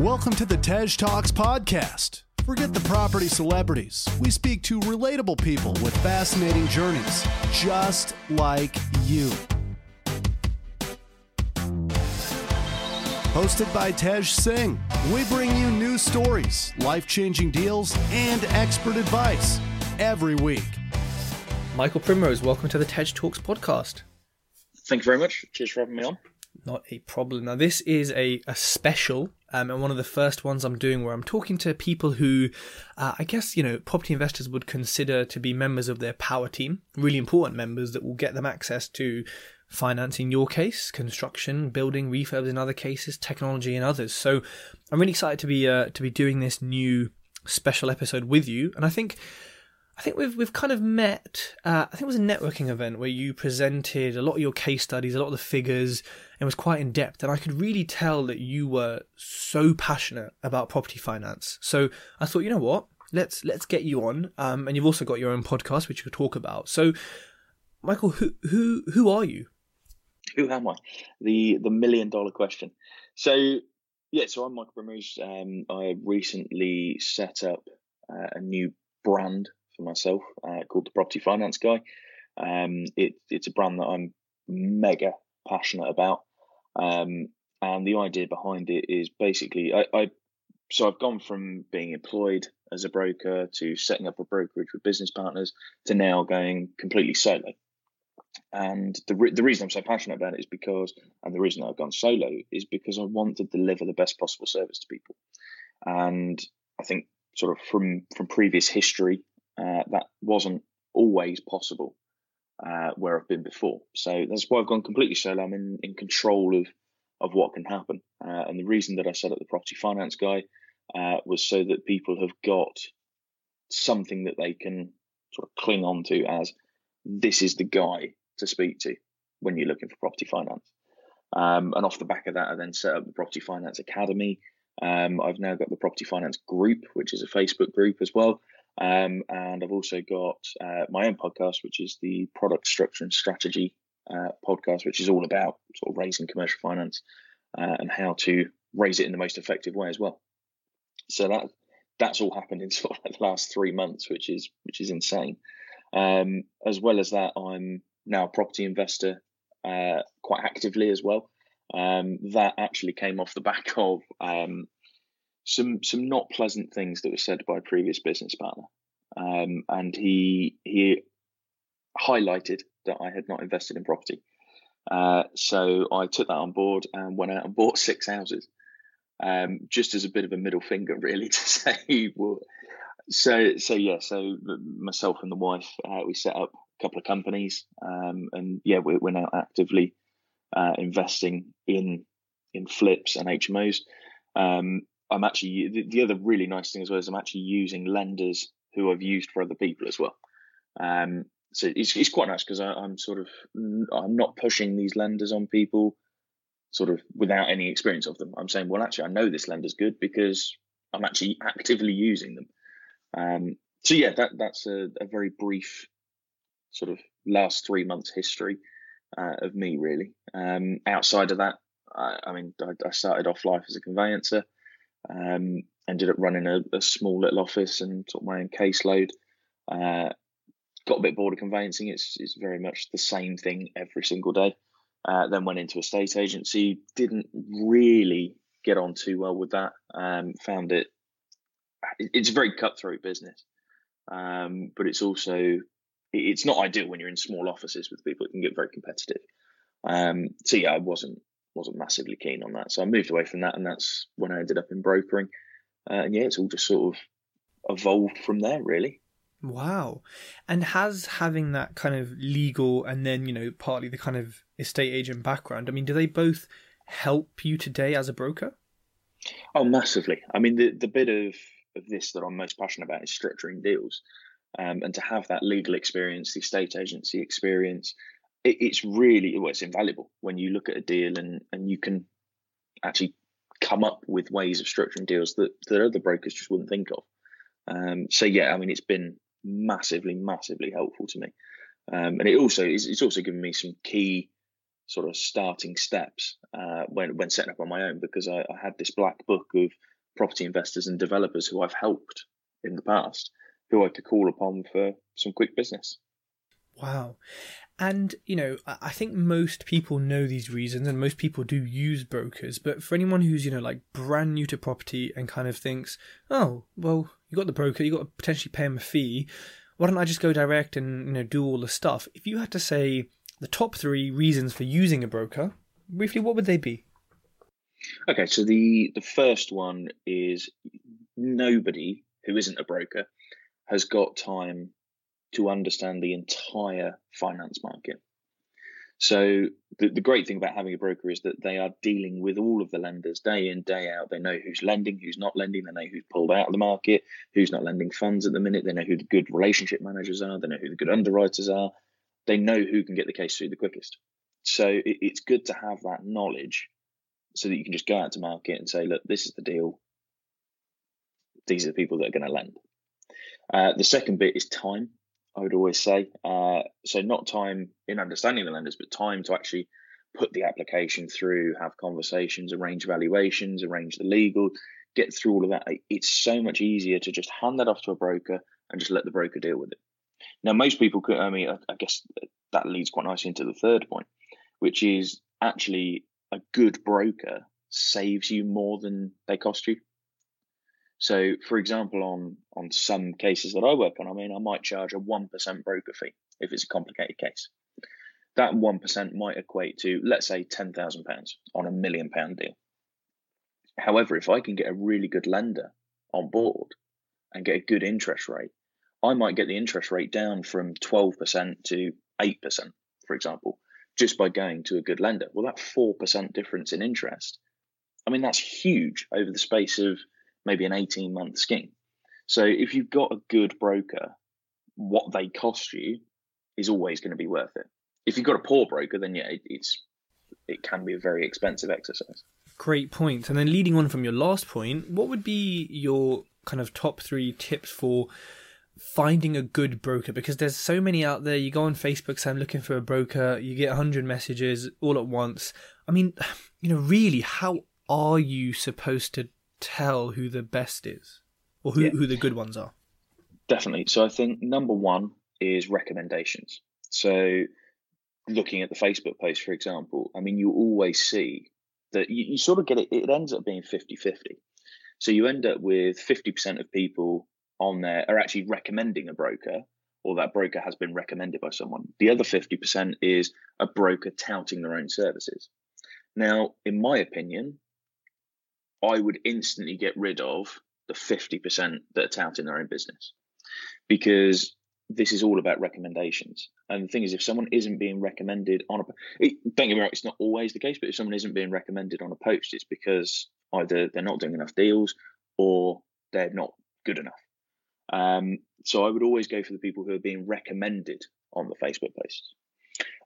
Welcome to the Tej Talks podcast. Forget the property celebrities. We speak to relatable people with fascinating journeys, just like you. Hosted by Tej Singh, we bring you new stories, life changing deals, and expert advice every week. Michael Primrose, welcome to the Tej Talks podcast. Thank you very much. Cheers for having me on. Not a problem. Now, this is a, a special um, and one of the first ones I'm doing where I'm talking to people who uh, I guess, you know, property investors would consider to be members of their power team, really important members that will get them access to financing in your case, construction, building, refurbs in other cases, technology in others. So I'm really excited to be uh, to be doing this new special episode with you. And I think I think we've we've kind of met. Uh, I think it was a networking event where you presented a lot of your case studies, a lot of the figures, and was quite in depth. And I could really tell that you were so passionate about property finance. So I thought, you know what, let's let's get you on. Um, and you've also got your own podcast which you could talk about. So, Michael, who who who are you? Who am I? The the million dollar question. So yeah, so I'm Michael Primrose. Um, I recently set up uh, a new brand for myself uh, called the Property Finance Guy. Um, it, it's a brand that I'm mega passionate about. Um, and the idea behind it is basically I, I so I've gone from being employed as a broker to setting up a brokerage with business partners to now going completely solo. And the re- the reason I'm so passionate about it is because, and the reason I've gone solo is because I want to deliver the best possible service to people. And I think sort of from from previous history uh, that wasn't always possible uh, where I've been before. So that's why I've gone completely solo. I'm in, in control of of what can happen. Uh, and the reason that I set up the property finance guy uh, was so that people have got something that they can sort of cling on to as this is the guy to speak to when you're looking for property finance. Um, and off the back of that, I then set up the Property Finance Academy. Um, I've now got the Property Finance Group, which is a Facebook group as well, um, and I've also got uh, my own podcast, which is the Product Structure and Strategy uh, podcast, which is all about sort of raising commercial finance uh, and how to raise it in the most effective way as well. So that that's all happened in sort of the last three months, which is which is insane. Um, as well as that, I'm now a property investor uh, quite actively as well. Um, that actually came off the back of um, some some not pleasant things that were said by a previous business partner, um, and he he highlighted that I had not invested in property. Uh, so I took that on board and went out and bought six houses, um, just as a bit of a middle finger, really, to say. Well, so so yeah, so myself and the wife uh, we set up a couple of companies, um, and yeah, we're, we're now actively uh, investing in in flips and HMOs. Um, I'm actually the, the, other really nice thing as well is I'm actually using lenders who I've used for other people as well. Um, so it's, it's quite nice because I'm sort of I'm not pushing these lenders on people sort of without any experience of them. I'm saying, well, actually, I know this lender's good because I'm actually actively using them. Um, so yeah, that that's a, a, very brief sort of last three months history uh, of me really. Um, outside of that, I, I mean, I, I, started off life as a conveyancer. Um, ended up running a, a, small little office and took my own caseload. Uh, got a bit bored of conveyancing. It's it's very much the same thing every single day. Uh, then went into a state agency. Didn't really get on too well with that. Um, found it. It's a very cutthroat business, um, but it's also it's not ideal when you're in small offices with people. It can get very competitive. Um, so yeah, I wasn't wasn't massively keen on that. So I moved away from that, and that's when I ended up in brokering. Uh, and yeah, it's all just sort of evolved from there, really. Wow. And has having that kind of legal and then, you know, partly the kind of estate agent background, I mean, do they both help you today as a broker? Oh, massively. I mean, the, the bit of, of this that I'm most passionate about is structuring deals. Um, and to have that legal experience, the estate agency experience, it, it's really well, it's invaluable when you look at a deal and and you can actually come up with ways of structuring deals that that other brokers just wouldn't think of. Um, so yeah, I mean, it's been massively, massively helpful to me, um, and it also is it's also given me some key sort of starting steps uh, when when setting up on my own because I, I had this black book of property investors and developers who I've helped in the past who I could call upon for some quick business. Wow. And, you know, I think most people know these reasons and most people do use brokers. But for anyone who's, you know, like brand new to property and kind of thinks, oh, well, you got the broker, you got to potentially pay him a fee. Why don't I just go direct and, you know, do all the stuff? If you had to say the top three reasons for using a broker, briefly, what would they be? Okay, so the, the first one is nobody who isn't a broker has got time to understand the entire finance market. So the, the great thing about having a broker is that they are dealing with all of the lenders day in, day out. They know who's lending, who's not lending, they know who's pulled out of the market, who's not lending funds at the minute, they know who the good relationship managers are, they know who the good underwriters are, they know who can get the case through the quickest. So it, it's good to have that knowledge so that you can just go out to market and say, look, this is the deal. These are the people that are going to lend. Uh, the second bit is time. I would always say uh, so, not time in understanding the lenders, but time to actually put the application through, have conversations, arrange valuations, arrange the legal, get through all of that. It's so much easier to just hand that off to a broker and just let the broker deal with it. Now, most people could. I mean, I, I guess that leads quite nicely into the third point, which is actually a good broker saves you more than they cost you. So, for example, on on some cases that I work on, I mean, I might charge a one percent broker fee if it's a complicated case. That one percent might equate to, let's say, ten thousand pounds on a million pound deal. However, if I can get a really good lender on board and get a good interest rate, I might get the interest rate down from twelve percent to eight percent, for example, just by going to a good lender. Well, that four percent difference in interest, I mean, that's huge over the space of maybe an 18 month scheme. So if you've got a good broker, what they cost you is always going to be worth it. If you've got a poor broker, then yeah, it, it's it can be a very expensive exercise. Great point. And then leading on from your last point, what would be your kind of top three tips for finding a good broker? Because there's so many out there. You go on Facebook, say I'm looking for a broker. You get 100 messages all at once. I mean, you know, really, how are you supposed to tell who the best is or who, yeah. who the good ones are? Definitely. So I think number one is recommendations. So looking at the Facebook post, for example, I mean, you always see that you, you sort of get it, it ends up being 50 50. So you end up with 50% of people on there are actually recommending a broker or that broker has been recommended by someone. The other 50% is a broker touting their own services. Now, in my opinion, I would instantly get rid of the 50% that are touting their own business because this is all about recommendations. And the thing is, if someone isn't being recommended on a, don't get me wrong, it's not always the case, but if someone isn't being recommended on a post, it's because either they're not doing enough deals or they're not good enough. Um, so I would always go for the people who are being recommended on the Facebook posts.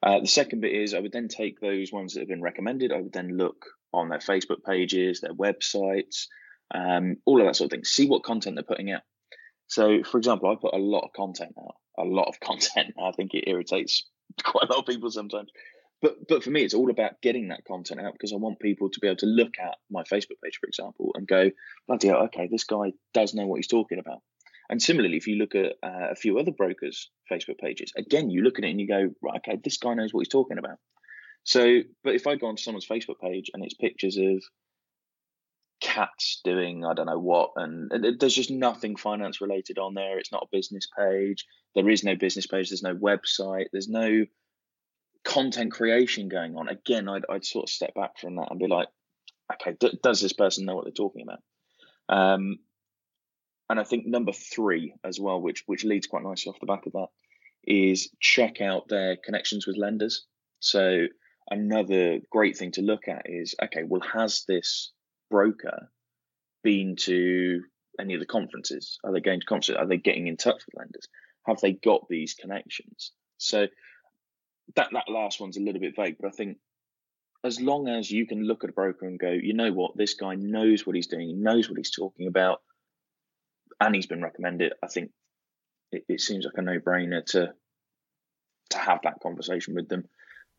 Uh, the second bit is I would then take those ones that have been recommended. I would then look on their Facebook pages, their websites, um, all of that sort of thing. See what content they're putting out. So, for example, I put a lot of content out, a lot of content. I think it irritates quite a lot of people sometimes. But but for me, it's all about getting that content out because I want people to be able to look at my Facebook page, for example, and go, bloody hell, okay, this guy does know what he's talking about. And similarly, if you look at uh, a few other brokers' Facebook pages, again, you look at it and you go, right, okay, this guy knows what he's talking about. So, but if I go onto someone's Facebook page and it's pictures of cats doing I don't know what, and, there's just nothing finance related on there. It's not a business page. There is no business page. There's no website. There's no content creation going on. Again, I'd, I'd sort of step back from that and be like, okay, d- does this person know what they're talking about? Um, and I think number three as well, which which leads quite nicely off the back of that, is check out their connections with lenders. So another great thing to look at is okay, well, has this broker been to any of the conferences? Are they going to conferences? Are they getting in touch with lenders? Have they got these connections? So that that last one's a little bit vague, but I think as long as you can look at a broker and go, you know what, this guy knows what he's doing, he knows what he's talking about, and he's been recommended, I think it, it seems like a no brainer to to have that conversation with them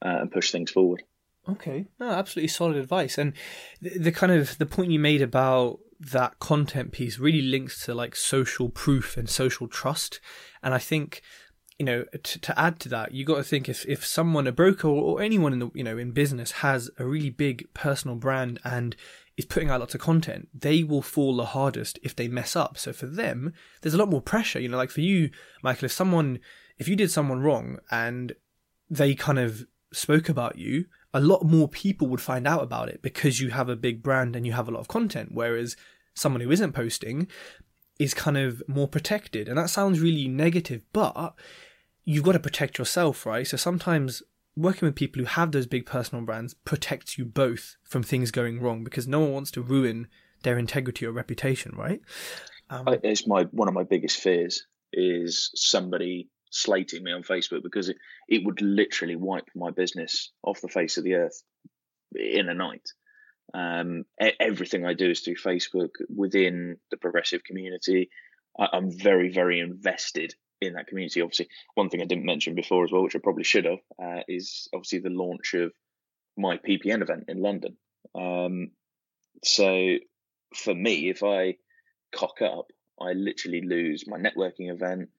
uh, and push things forward. Okay, no, absolutely solid advice. And the, the, kind of the point you made about that content piece really links to like social proof and social trust. And I think, you know, to, to add to that, you got to think if if someone, a broker or anyone in the you know in business has a really big personal brand and is putting out lots of content, they will fall the hardest if they mess up. So for them, there's a lot more pressure. You know, like for you, Michael, if someone, if you did someone wrong and they kind of spoke about you, a lot more people would find out about it because you have a big brand and you have a lot of content. Whereas someone who isn't posting is kind of more protected. And that sounds really negative, but you've got to protect yourself, right? So sometimes working with people who have those big personal brands protects you both from things going wrong because no one wants to ruin their integrity or reputation, right? Um, it's my one of my biggest fears is somebody slating me on Facebook because it, it would literally wipe my business off the face of the earth in a night. Um, everything I do is through Facebook within the progressive community. I, I'm very, very invested in that community. Obviously, one thing I didn't mention before as well, which I probably should have, uh, is obviously the launch of my PPN event in London. Um, so for me, if I cock up, I literally lose my networking event.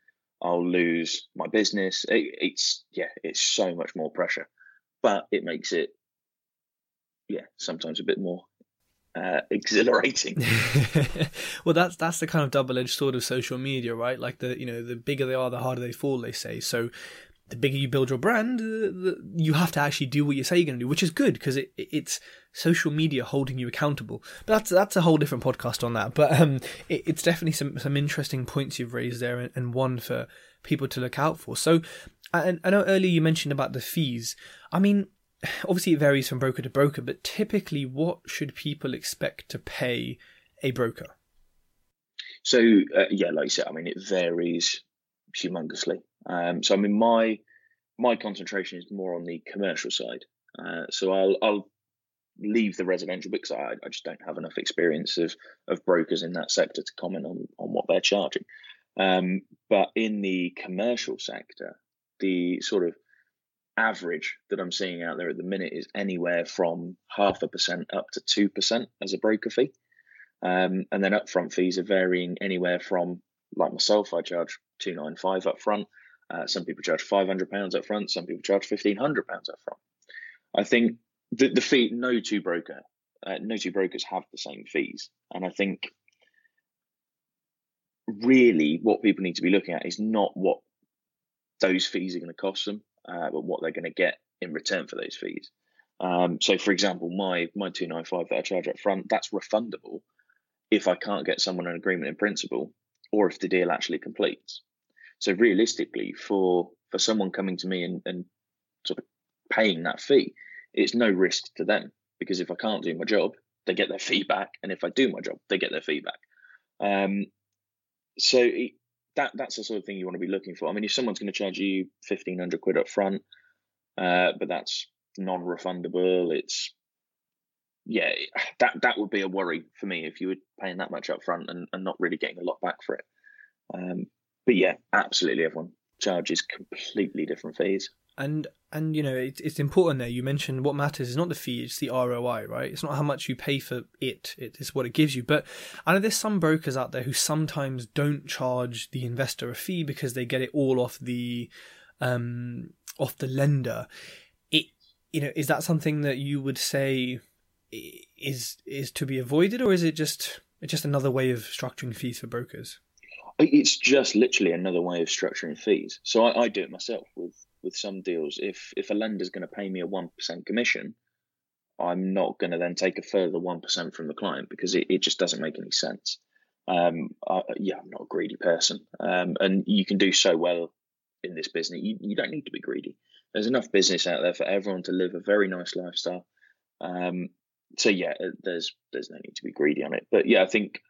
I'll lose my business. It, it's yeah, it's so much more pressure, but it makes it yeah sometimes a bit more uh, exhilarating. well, that's that's the kind of double-edged sword of social media, right? Like the you know the bigger they are, the harder they fall. They say so. The bigger you build your brand, the, the, you have to actually do what you say you're going to do, which is good because it, it's social media holding you accountable. But that's that's a whole different podcast on that. But um, it, it's definitely some some interesting points you've raised there, and, and one for people to look out for. So, I, I know earlier you mentioned about the fees. I mean, obviously it varies from broker to broker, but typically what should people expect to pay a broker? So uh, yeah, like you said, I mean it varies humongously. Um, so I mean my my concentration is more on the commercial side. Uh, so I'll I'll leave the residential because I, I just don't have enough experience of of brokers in that sector to comment on on what they're charging. Um, but in the commercial sector, the sort of average that I'm seeing out there at the minute is anywhere from half a percent up to two percent as a broker fee, um, and then upfront fees are varying anywhere from like myself, I charge two nine five upfront. Uh, some people charge five hundred pounds upfront. Some people charge fifteen hundred pounds upfront. I think the the fee no two broker uh, no two brokers have the same fees, and I think really what people need to be looking at is not what those fees are going to cost them uh, but what they're going to get in return for those fees. Um, so, for example, my my two nine five that I charge up front, that's refundable if I can't get someone an agreement in principle, or if the deal actually completes. So, realistically, for for someone coming to me and, and sort of paying that fee, it's no risk to them because if I can't do my job, they get their feedback, and if I do my job, they get their feedback. Um, so that that's the sort of thing you want to be looking for. I mean, if someone's going to charge you fifteen hundred quid up front, uh, but that's non-refundable, it's yeah, that that would be a worry for me if you were paying that much up front and, and not really getting a lot back for it. Um, but yeah, absolutely, everyone charges completely different fees and and you know it, it's important there. You mentioned what matters is not the fee it's the roi right? It's not how much you pay for it it's what it gives you. But i know there's some brokers out there who sometimes don't charge the investor a fee because they get it all off the um off the lender. It you know is that something that you would say is is to be avoided or is it just just another way of structuring fees for brokers? It's just literally another way of structuring fees. So i, I do it myself with with some deals. If if a lender's going to pay me a one percent commission, I'm not going to then take a further one percent from the client because it, it just doesn't make any sense. Um, I, yeah, I'm not a greedy person, um, and you can do so well in this business. You, you don't need to be greedy. There's enough business out there for everyone to live a very nice lifestyle. Um, so yeah, uh, there's there's no need to be greedy on it. But yeah, I think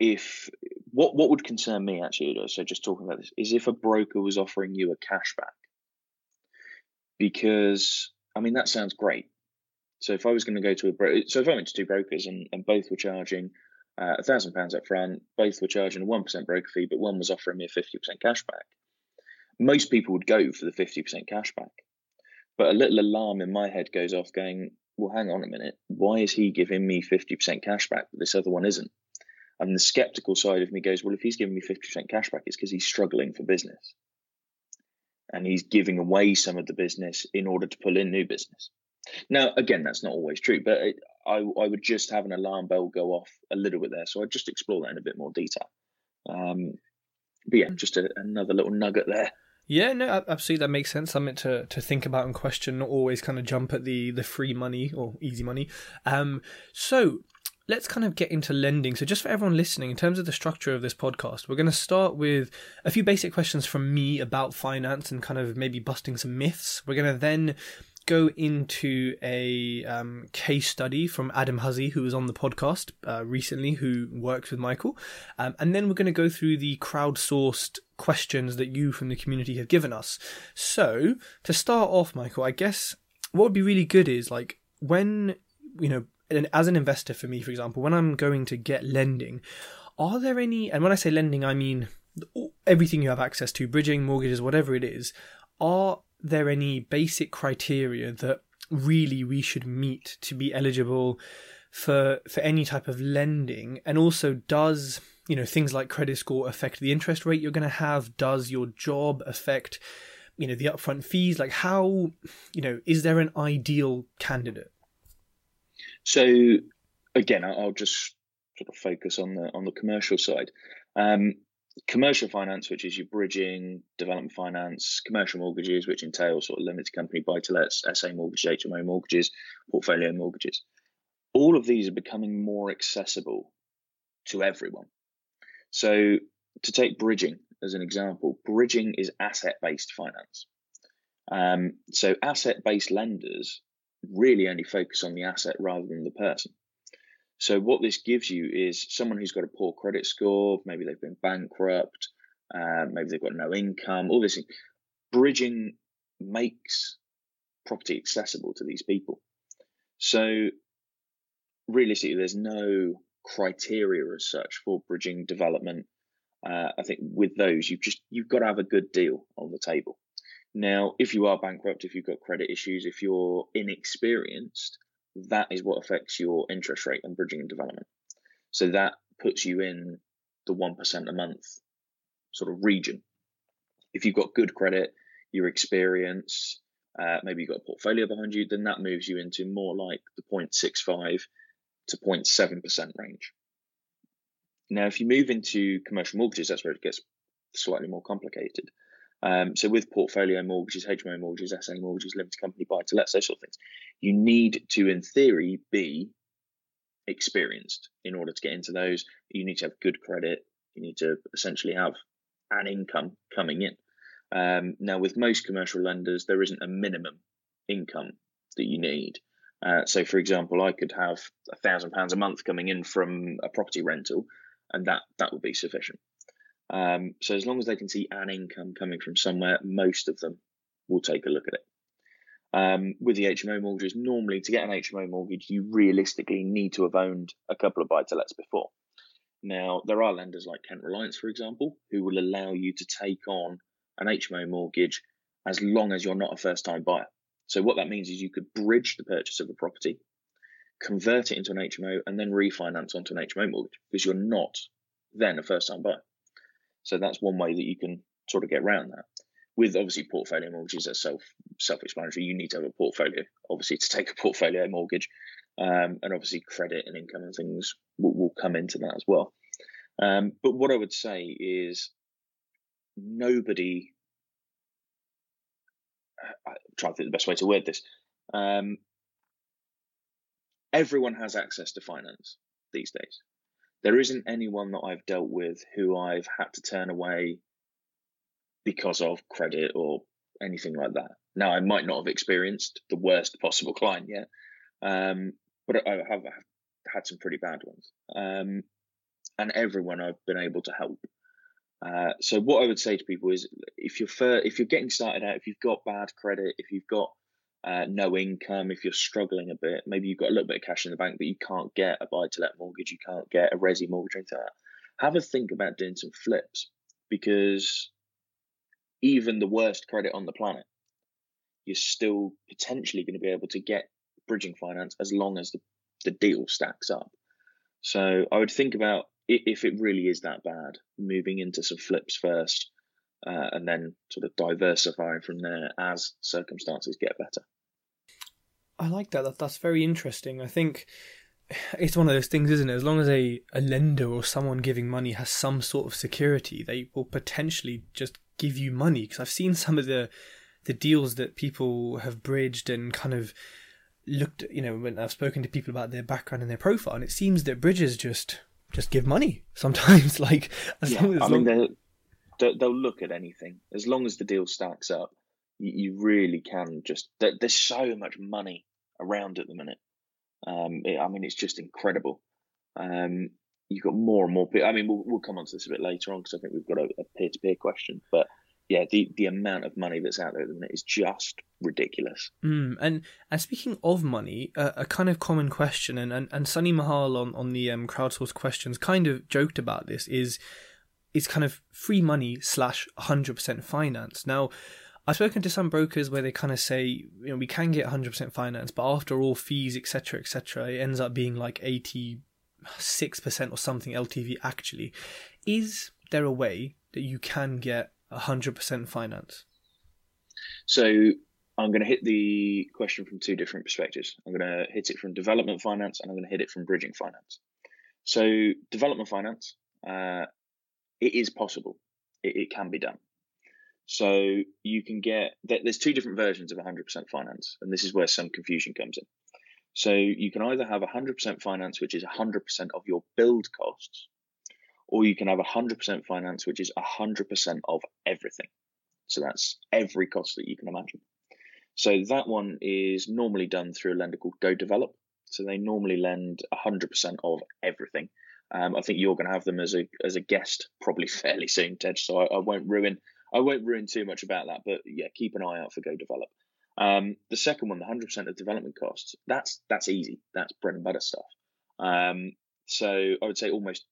if what what would concern me actually, so just talking about this, is if a broker was offering you a cashback. Because I mean that sounds great. So if I was going to go to a broker, so if I went to two brokers and, and both were charging uh, a thousand pounds up front, both were charging a one percent broker fee, but one was offering me a fifty percent cashback. Most people would go for the fifty percent cashback. But a little alarm in my head goes off, going, "Well, hang on a minute. Why is he giving me fifty percent cashback, but this other one isn't?" And the skeptical side of me goes, "Well, if he's giving me fifty percent cash back, it's because he's struggling for business, and he's giving away some of the business in order to pull in new business." Now, again, that's not always true, but it, I, I would just have an alarm bell go off a little bit there. So I'd just explore that in a bit more detail. Um, but yeah, just a, another little nugget there. Yeah, no, absolutely, that makes sense. Something to, to think about and question. Not always kind of jump at the the free money or easy money. Um, so let's kind of get into lending. So, just for everyone listening, in terms of the structure of this podcast, we're going to start with a few basic questions from me about finance and kind of maybe busting some myths. We're going to then go into a um, case study from Adam Huzzy, who was on the podcast uh, recently, who worked with Michael. Um, and then we're going to go through the crowdsourced questions that you from the community have given us. So, to start off, Michael, I guess what would be really good is like when, you know, as an investor for me, for example, when I'm going to get lending, are there any, and when I say lending, I mean everything you have access to, bridging, mortgages, whatever it is, are there any basic criteria that really we should meet to be eligible for for any type of lending? And also does you know things like credit score affect the interest rate you're going to have? Does your job affect you know the upfront fees? Like how you know is there an ideal candidate so again i'll just sort of focus on the on the commercial side um, commercial finance, which is your bridging, development finance, commercial mortgages, which entail sort of limited company buy to lets, SA mortgages, HMO mortgages, portfolio mortgages. All of these are becoming more accessible to everyone. So, to take bridging as an example, bridging is asset based finance. Um, so, asset based lenders really only focus on the asset rather than the person. So what this gives you is someone who's got a poor credit score, maybe they've been bankrupt, uh, maybe they've got no income, all this. Bridging makes property accessible to these people. So realistically, there's no criteria as such for bridging development. Uh, I think with those, you've just you've got to have a good deal on the table. Now, if you are bankrupt, if you've got credit issues, if you're inexperienced, that is what affects your interest rate and bridging and development. So that puts you in the 1% a month sort of region. If you've got good credit, your experience, uh, maybe you've got a portfolio behind you, then that moves you into more like the 0.65 to 0.7% range. Now, if you move into commercial mortgages, that's where it gets slightly more complicated. Um, so with portfolio mortgages, HMO mortgages, SA mortgages, limited company buy to let, those sort of things, you need to, in theory, be experienced in order to get into those. You need to have good credit. You need to essentially have an income coming in. Um, now, with most commercial lenders, there isn't a minimum income that you need. Uh, so, for example, I could have a thousand pounds a month coming in from a property rental, and that that would be sufficient. Um, so as long as they can see an income coming from somewhere, most of them will take a look at it. Um, with the HMO mortgages, normally to get an HMO mortgage, you realistically need to have owned a couple of buy to lets before. Now, there are lenders like Kent Reliance, for example, who will allow you to take on an HMO mortgage as long as you're not a first time buyer. So, what that means is you could bridge the purchase of a property, convert it into an HMO, and then refinance onto an HMO mortgage because you're not then a first time buyer. So that's one way that you can sort of get around that. With obviously portfolio mortgages, are self self explanatory. You need to have a portfolio, obviously, to take a portfolio mortgage, um, and obviously credit and income and things will, will come into that as well. Um, but what I would say is nobody. I'm trying to think the best way to word this. Um, everyone has access to finance these days there isn't anyone that I've dealt with who I've had to turn away because of credit or anything like that. Now, I might not have experienced the worst possible client yet, um, but I have had some pretty bad ones. Um, and everyone I've been able to help. Uh, so what I would say to people is, if you're fir- if you're getting started out, if you've got bad credit, if you've got uh, no income, if you're struggling a bit, maybe you've got a little bit of cash in the bank, but you can't get a buy to let mortgage, you can't get a resi mortgage or anything like that. Have a think about doing some flips because even the worst credit on the planet, you're still potentially going to be able to get bridging finance as long as the, the deal stacks up. So I would think about if it really is that bad, moving into some flips first, uh, and then sort of diversifying from there as circumstances get better. I like that. that. That's very interesting. I think it's one of those things, isn't it? As long as a, a lender or someone giving money has some sort of security, they will potentially just give you money. Because I've seen some of the the deals that people have bridged and kind of looked, you know, when I've spoken to people about their background and their profile, and it seems that bridges just just give money sometimes. like, as yeah, long as I long... mean, they'll, look at anything as long as the deal stacks up. You, really can just. There's so much money around at the minute. Um, I mean, it's just incredible. Um, you've got more and more. People. I mean, we'll, we'll come on to this a bit later on because I think we've got a peer to peer question, but yeah, the the amount of money that's out there at the minute is just ridiculous. Mm, and and speaking of money, uh, a kind of common question, and and, and Sunny Mahal on on the um, crowdsourced questions kind of joked about this is is kind of free money slash hundred percent finance. Now, I've spoken to some brokers where they kind of say, you know, we can get hundred percent finance, but after all fees, etc., etc., it ends up being like eighty six percent or something LTV. Actually, is there a way that you can get 100% finance? So I'm going to hit the question from two different perspectives. I'm going to hit it from development finance and I'm going to hit it from bridging finance. So development finance, uh, it is possible. It, it, can be done. So you can get that there's two different versions of 100% finance, and this is where some confusion comes in. So you can either have 100% finance, which is 100% of your build costs, or you can have 100% finance, which is 100% of everything. So that's every cost that you can imagine. So that one is normally done through a lender called Go Develop. So they normally lend 100% of everything. Um, I think you're going to have them as a as a guest probably fairly soon, Tej. So I, I, won't ruin I won't ruin too much about that. But yeah, keep an eye out for Go Develop. Um, the second one, the 100% of development costs, that's that's easy. That's bread and butter stuff. Um, so I would say almost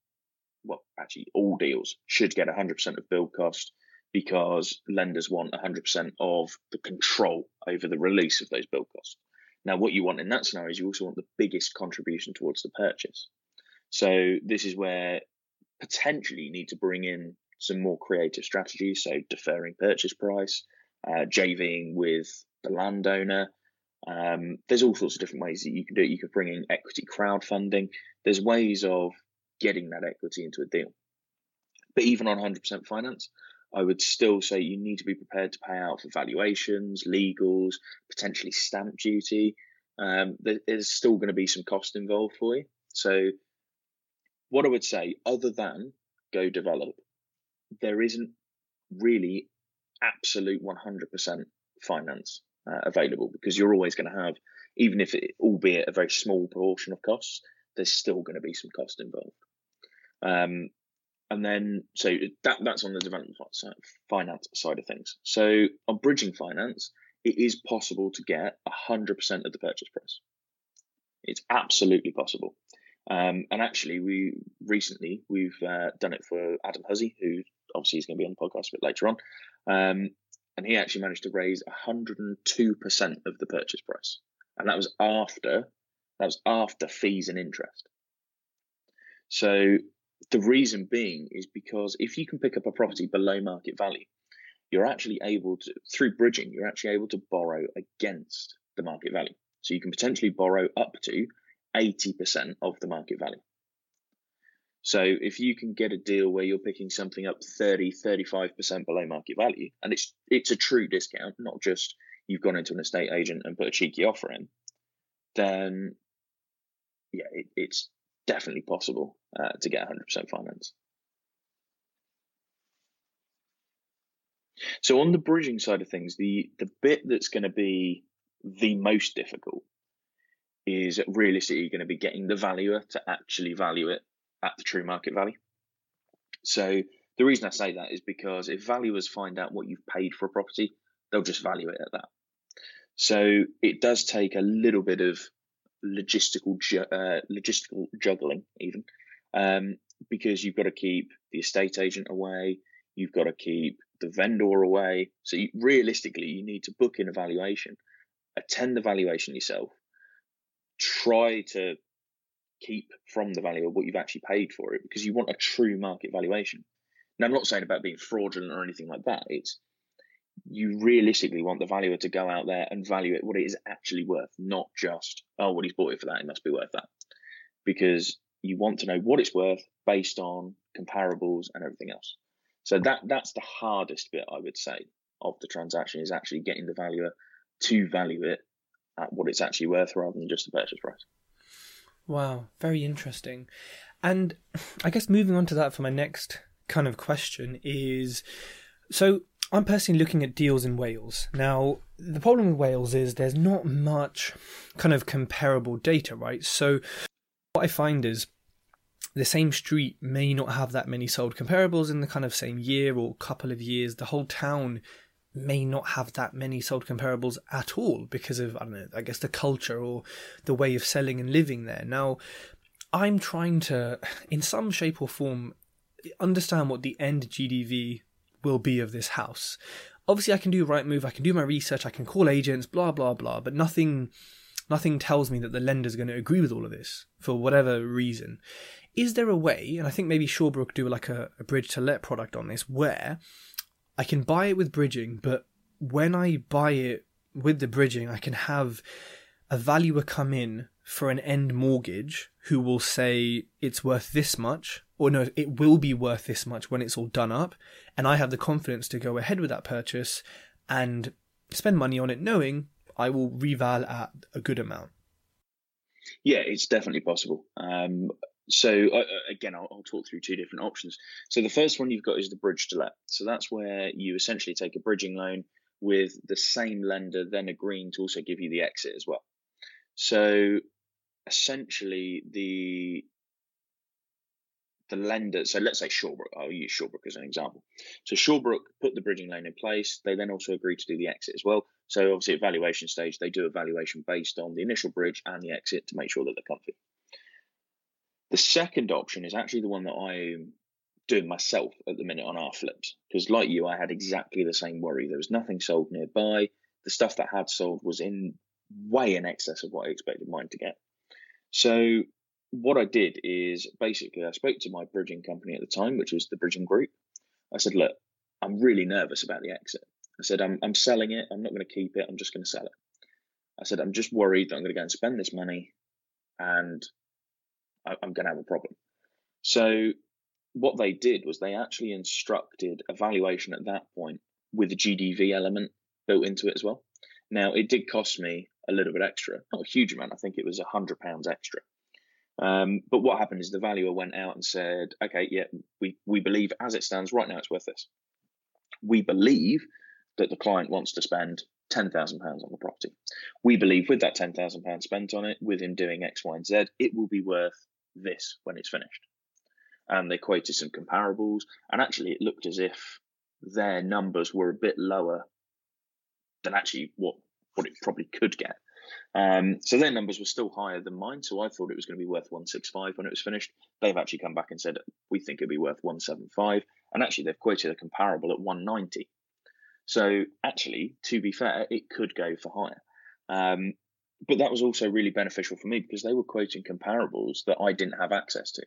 well, actually, all deals should get 100% of build cost because lenders want 100% of the control over the release of those build costs. Now, what you want in that scenario is you also want the biggest contribution towards the purchase. So, this is where potentially you need to bring in some more creative strategies. So, deferring purchase price, uh, JVing with the landowner. Um, there's all sorts of different ways that you can do it. You could bring in equity crowdfunding. There's ways of getting that equity into a deal. But even on 100% finance, I would still say you need to be prepared to pay out for valuations, legals, potentially stamp duty. Um, there's still going to be some cost involved for you. So, what I would say, other than go develop, there isn't really absolute 100% finance uh, available because you're always going to have, even if it, albeit a very small proportion of costs, there's still going to be some cost involved. Um, and then, so that that's on the development finance side of things. So on bridging finance, it is possible to get 100% of the purchase price. It's absolutely possible. Um, and actually, we recently we've uh, done it for Adam Huzzy, who obviously is going to be on the podcast a bit later on. Um, and he actually managed to raise 102% of the purchase price, and that was after that was after fees and interest. So the reason being is because if you can pick up a property below market value, you're actually able to, through bridging, you're actually able to borrow against the market value. So you can potentially borrow up to 80% of the market value. So if you can get a deal where you're picking something up 30, 35% below market value, and it's it's a true discount, not just you've gone into an estate agent and put a cheeky offer in, then yeah, it, it's definitely possible uh, to get 100% finance. So on the bridging side of things, the the bit that's going to be the most difficult is realistically going to be getting the valuer to actually value it at the true market value. So the reason I say that is because if valuers find out what you've paid for a property, they'll just value it at that. So it does take a little bit of logistical uh, logistical juggling even um, because you've got to keep the estate agent away You've got to keep the vendor away. So you, realistically, you need to book in a valuation, attend the valuation yourself, try to keep from the value of what you've actually paid for it because you want a true market valuation. Now, I'm not saying about being fraudulent or anything like that. It's you realistically want the valuer to go out there and value it what it is actually worth, not just, oh, well, he's bought it for that, it must be worth that. Because you want to know what it's worth based on comparables and everything else. So that that's the hardest bit I would say of the transaction is actually getting the valuer to value it at what it's actually worth rather than just the purchase price. Wow, very interesting. And I guess moving on to that for my next kind of question is so I'm personally looking at deals in Wales. Now, the problem with Wales is there's not much kind of comparable data, right? So, what I find is the same street may not have that many sold comparables in the kind of same year or couple of years. The whole town may not have that many sold comparables at all because of, I don't know, I guess the culture or the way of selling and living there. Now, I'm trying to, in some shape or form, understand what the end GDV will be of this house. Obviously, I can do Rightmove, I can do my research, I can call agents, blah blah blah, but nothing, nothing tells me that the lender's going to agree with all of this for whatever reason. Is there a way, and I think maybe Shawbrook do like a, a bridge to let product on this, where I can buy it with bridging, but when I buy it with the bridging, I can have a valuer come in for an end mortgage who will say it's worth this much, or no, it will be worth this much when it's all done up, and I have the confidence to go ahead with that purchase and spend money on it, knowing I will reval at a good amount. Yeah, it's definitely possible. Um, so uh, again, I'll, I'll, talk through two different options. So the first one you've got is the bridge to let. So that's where you essentially take a bridging loan with the same lender then agreeing to also give you the exit as well. So essentially the the lender, so let's say Shawbrook, I'll use Shawbrook as an example. So Shawbrook put the bridging loan in place. They then also agreed to do the exit as well. So obviously at valuation stage, they do a valuation based on the initial bridge and the exit to make sure that they're comfy. The second option is actually the one that I'm doing myself at the minute on our flips. Because like you, I had exactly the same worry. There was nothing sold nearby. The stuff that had sold was in way in excess of what I expected mine to get. So what I did is basically I spoke to my bridging company at the time, which was the Bridging Group. I said, look, I'm really nervous about the exit. I said, I'm, I'm selling it. I'm not going to keep it. I'm just going to sell it. I said, I'm just worried that I'm going to go and spend this money and I'm going to have a problem. So what they did was they actually instructed evaluation at that point with a GDV element built into it as well. Now it did cost me a little bit extra, not a huge amount. I think it was a hundred pounds extra um, but what happened is the valuer went out and said, okay, yeah, we, we believe as it stands right now, it's worth this. We believe that the client wants to spend £10,000 on the property. We believe with that £10,000 spent on it, with him doing X, Y, and Z, it will be worth this when it's finished. And they quoted some comparables, and actually it looked as if their numbers were a bit lower than actually what, what it probably could get. Um, so their numbers were still higher than mine. So I thought it was going to be worth 165 when it was finished. They've actually come back and said we think it'd be worth 175, and actually they've quoted a comparable at 190. So actually, to be fair, it could go for higher. Um, but that was also really beneficial for me because they were quoting comparables that I didn't have access to.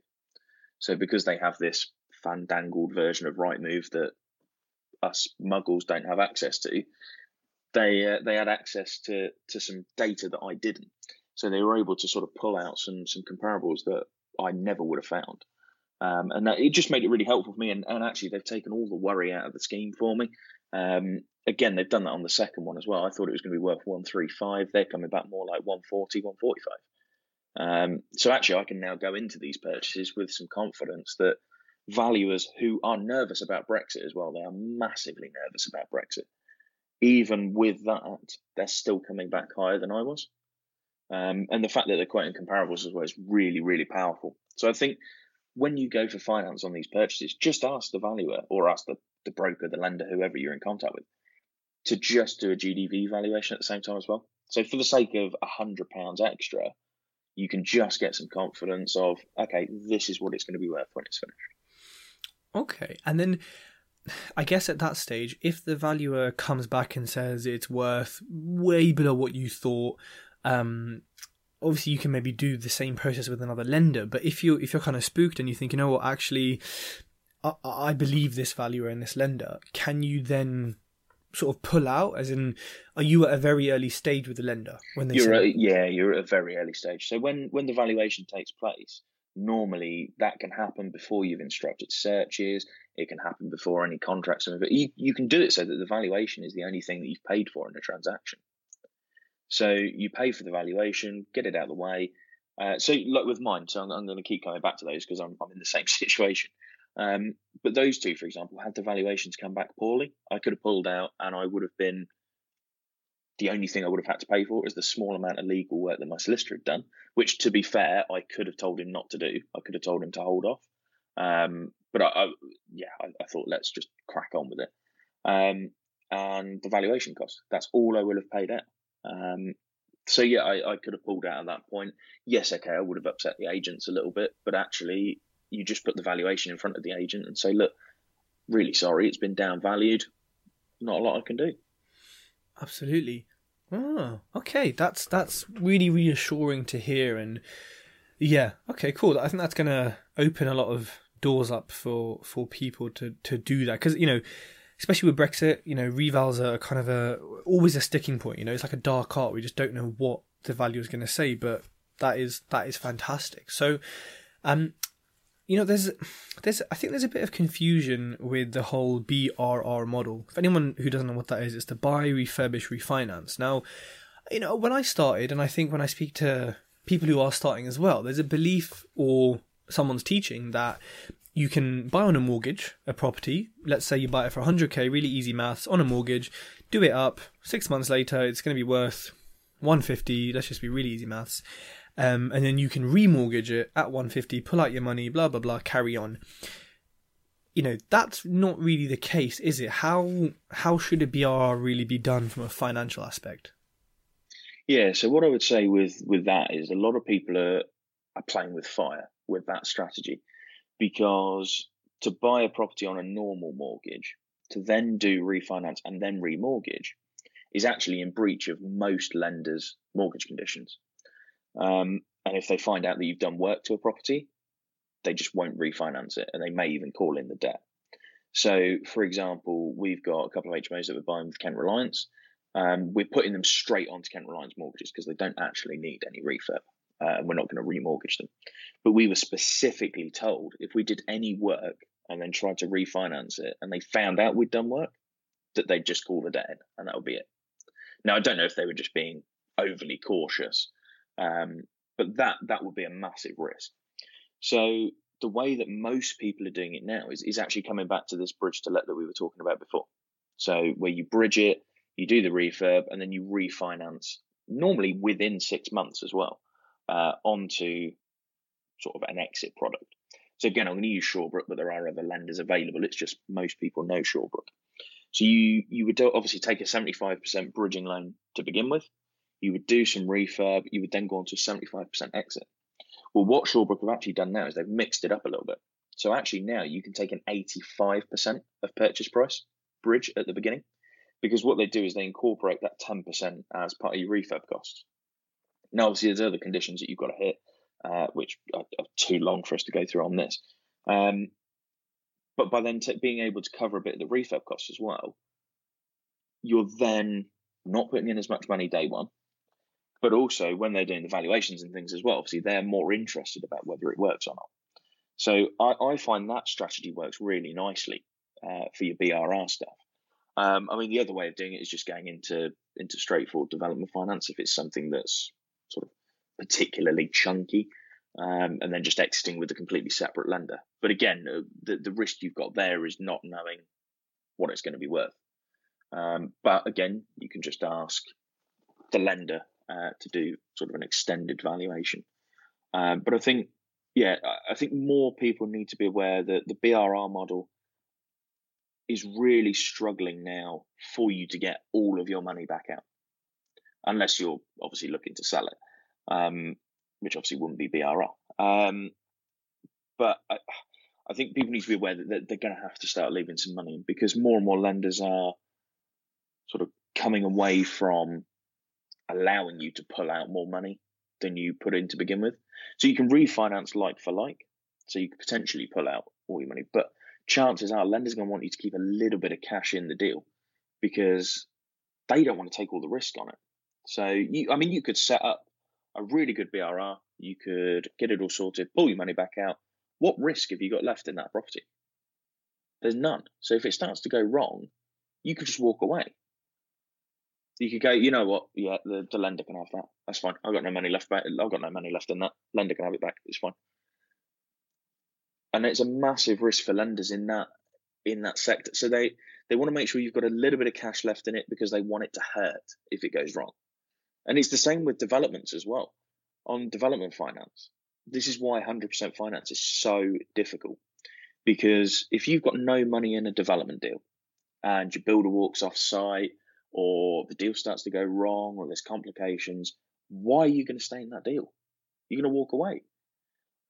So because they have this fandangled version of Rightmove that us muggles don't have access to, they uh, they had access to to some data that I didn't, so they were able to sort of pull out some some comparables that I never would have found, um, and that, it just made it really helpful for me. And, and actually, they've taken all the worry out of the scheme for me. Um, again, they've done that on the second one as well. I thought it was going to be worth one three five. They're coming back more like 140, 145. Um, so actually, I can now go into these purchases with some confidence that valuers who are nervous about Brexit as well, they are massively nervous about Brexit even with that, they're still coming back higher than I was. Um, and the fact that they're quoting comparables as well is really, really powerful. So I think when you go for finance on these purchases, just ask the valuer or ask the, the broker, the lender, whoever you're in contact with, to just do a GDV valuation at the same time as well. So for the sake of a hundred pounds extra, you can just get some confidence of, okay, this is what it's going to be worth when it's finished. Okay. And then I guess at that stage, if the valuer comes back and says it's worth way below what you thought, um, obviously you can maybe do the same process with another lender. But if you if you're kind of spooked and you think, you know what, actually, I, I believe this valuer and this lender, can you then sort of pull out? As in, are you at a very early stage with the lender when they? You're at, yeah, you're at a very early stage. So when when the valuation takes place, normally that can happen before you've instructed searches. It can happen before any contracts. But you you can do it so that the valuation is the only thing that you've paid for in the transaction. So you pay for the valuation, get it out of the way. Uh, so like with mine, so I'm, I'm going to keep coming back to those because I'm, I'm in the same situation. Um, but those two, for example, had the valuations come back poorly, I could have pulled out and I would have been the only thing I would have had to pay for is the small amount of legal work that my solicitor had done, which, to be fair, I could have told him not to do. I could have told him to hold off. Um, but I, I yeah, I, I, thought let's just crack on with it. Um, and the valuation cost, that's all I would have paid out. Um, so yeah, I, I could have pulled out at that point. Yes, okay, I would have upset the agents a little bit, but actually, you just put the valuation in front of the agent and say, look, really sorry, it's been downvalued. Not a lot I can do. Absolutely. Oh, okay. That's that's really reassuring to hear, and yeah, okay, cool. I think that's gonna open a lot of doors up for for people to to do that because you know especially with Brexit, you know, revals are kind of a always a sticking point. You know, it's like a dark art. We just don't know what the value is going to say, but that is that is fantastic. So, um, you know, there's there's I think there's a bit of confusion with the whole BRR model. If anyone who doesn't know what that is, it's to buy, refurbish, refinance. Now, you know, when I started, and I think when I speak to people who are starting as well, there's a belief or someone's teaching that you can buy on a mortgage a property. Let's say you buy it for 100k, really easy maths on a mortgage. Do it up. Six months later, it's going to be worth 150. Let's just be really easy maths. Um, and then you can remortgage it at 150, pull out your money, blah blah blah, carry on. You know that's not really the case, is it? How how should a BRR really be done from a financial aspect? Yeah, so what I would say with with that is a lot of people are are playing with fire with that strategy because to buy a property on a normal mortgage, to then do refinance and then remortgage, is actually in breach of most lenders' mortgage conditions. Um, and if they find out that you've done work to a property, they just won't refinance it and they may even call in the debt. So, for example, we've got a couple of HMOs that we're buying with Kent Reliance. Um, we're putting them straight onto Kent Reliance mortgages because they don't actually need any refurb uh, and we're not going to remortgage them. But we were specifically told if we did any work and then tried to refinance it and they found out we'd done work, that they'd just call the debt in and that would be it. Now, I don't know if they were just being overly cautious, um, but that that would be a massive risk. So the way that most people are doing it now is, is actually coming back to this bridge to let that we were talking about before. So where you bridge it, you do the refurb, and then you refinance normally within six months as well uh, onto sort of an exit product. So again, I'm going to use Shawbrook, but there are other lenders available. It's just most people know Shawbrook. So you you would obviously take a 75% bridging loan to begin with. You would do some refurb. You would then go on to a 75% exit. Well, what Shawbrook have actually done now is they've mixed it up a little bit. So actually now you can take an 85% of purchase price bridge at the beginning, because what they do is they incorporate that 10% as part of your refurb costs. Now, obviously, there's other conditions that you've got to hit, uh, which are, are, too long for us to go through on this. Um, but by then t- being able to cover a bit of the refurb costs as well, you're then not putting in as much money day one. But also, when they're doing the valuations and things as well, obviously they're more interested about whether it works or not. So I, I find that strategy works really nicely uh, for your BRR stuff. Um, I mean, the other way of doing it is just going into into straightforward development finance if it's something that's sort of particularly chunky, um, and then just exiting with a completely separate lender. But again, uh, the the risk you've got there is not knowing what it's going to be worth. Um, but again, you can just ask the lender uh, to do sort of an extended valuation. Um, but I think, yeah, I think more people need to be aware that the BRR model is really struggling now for you to get all of your money back out unless you're obviously looking to sell it, um, which obviously wouldn't be BRR. Um, but I, I think people need to be aware that they're going to have to start leaving some money because more and more lenders are sort of coming away from allowing you to pull out more money than you put in to begin with. So you can refinance like for like. So you could potentially pull out all your money, but chances are lenders are going to want you to keep a little bit of cash in the deal because they don't want to take all the risk on it. So you, I mean, you could set up a really good BRR. You could get it all sorted, pull your money back out. What risk have you got left in that property? There's none. So if it starts to go wrong, you could just walk away. You could go, you know what? Yeah, the, the lender can have that. That's fine. I've got no money left back. I've got no money left in that. Lender can have it back. It's fine. And it's a massive risk for lenders in that in that sector. So they they want to make sure you've got a little bit of cash left in it because they want it to hurt if it goes wrong. And it's the same with developments as well. On development finance, this is why 100% finance is so difficult. Because if you've got no money in a development deal and your builder walks off site or the deal starts to go wrong or there's complications, why are you going to stay in that deal? You're going to walk away.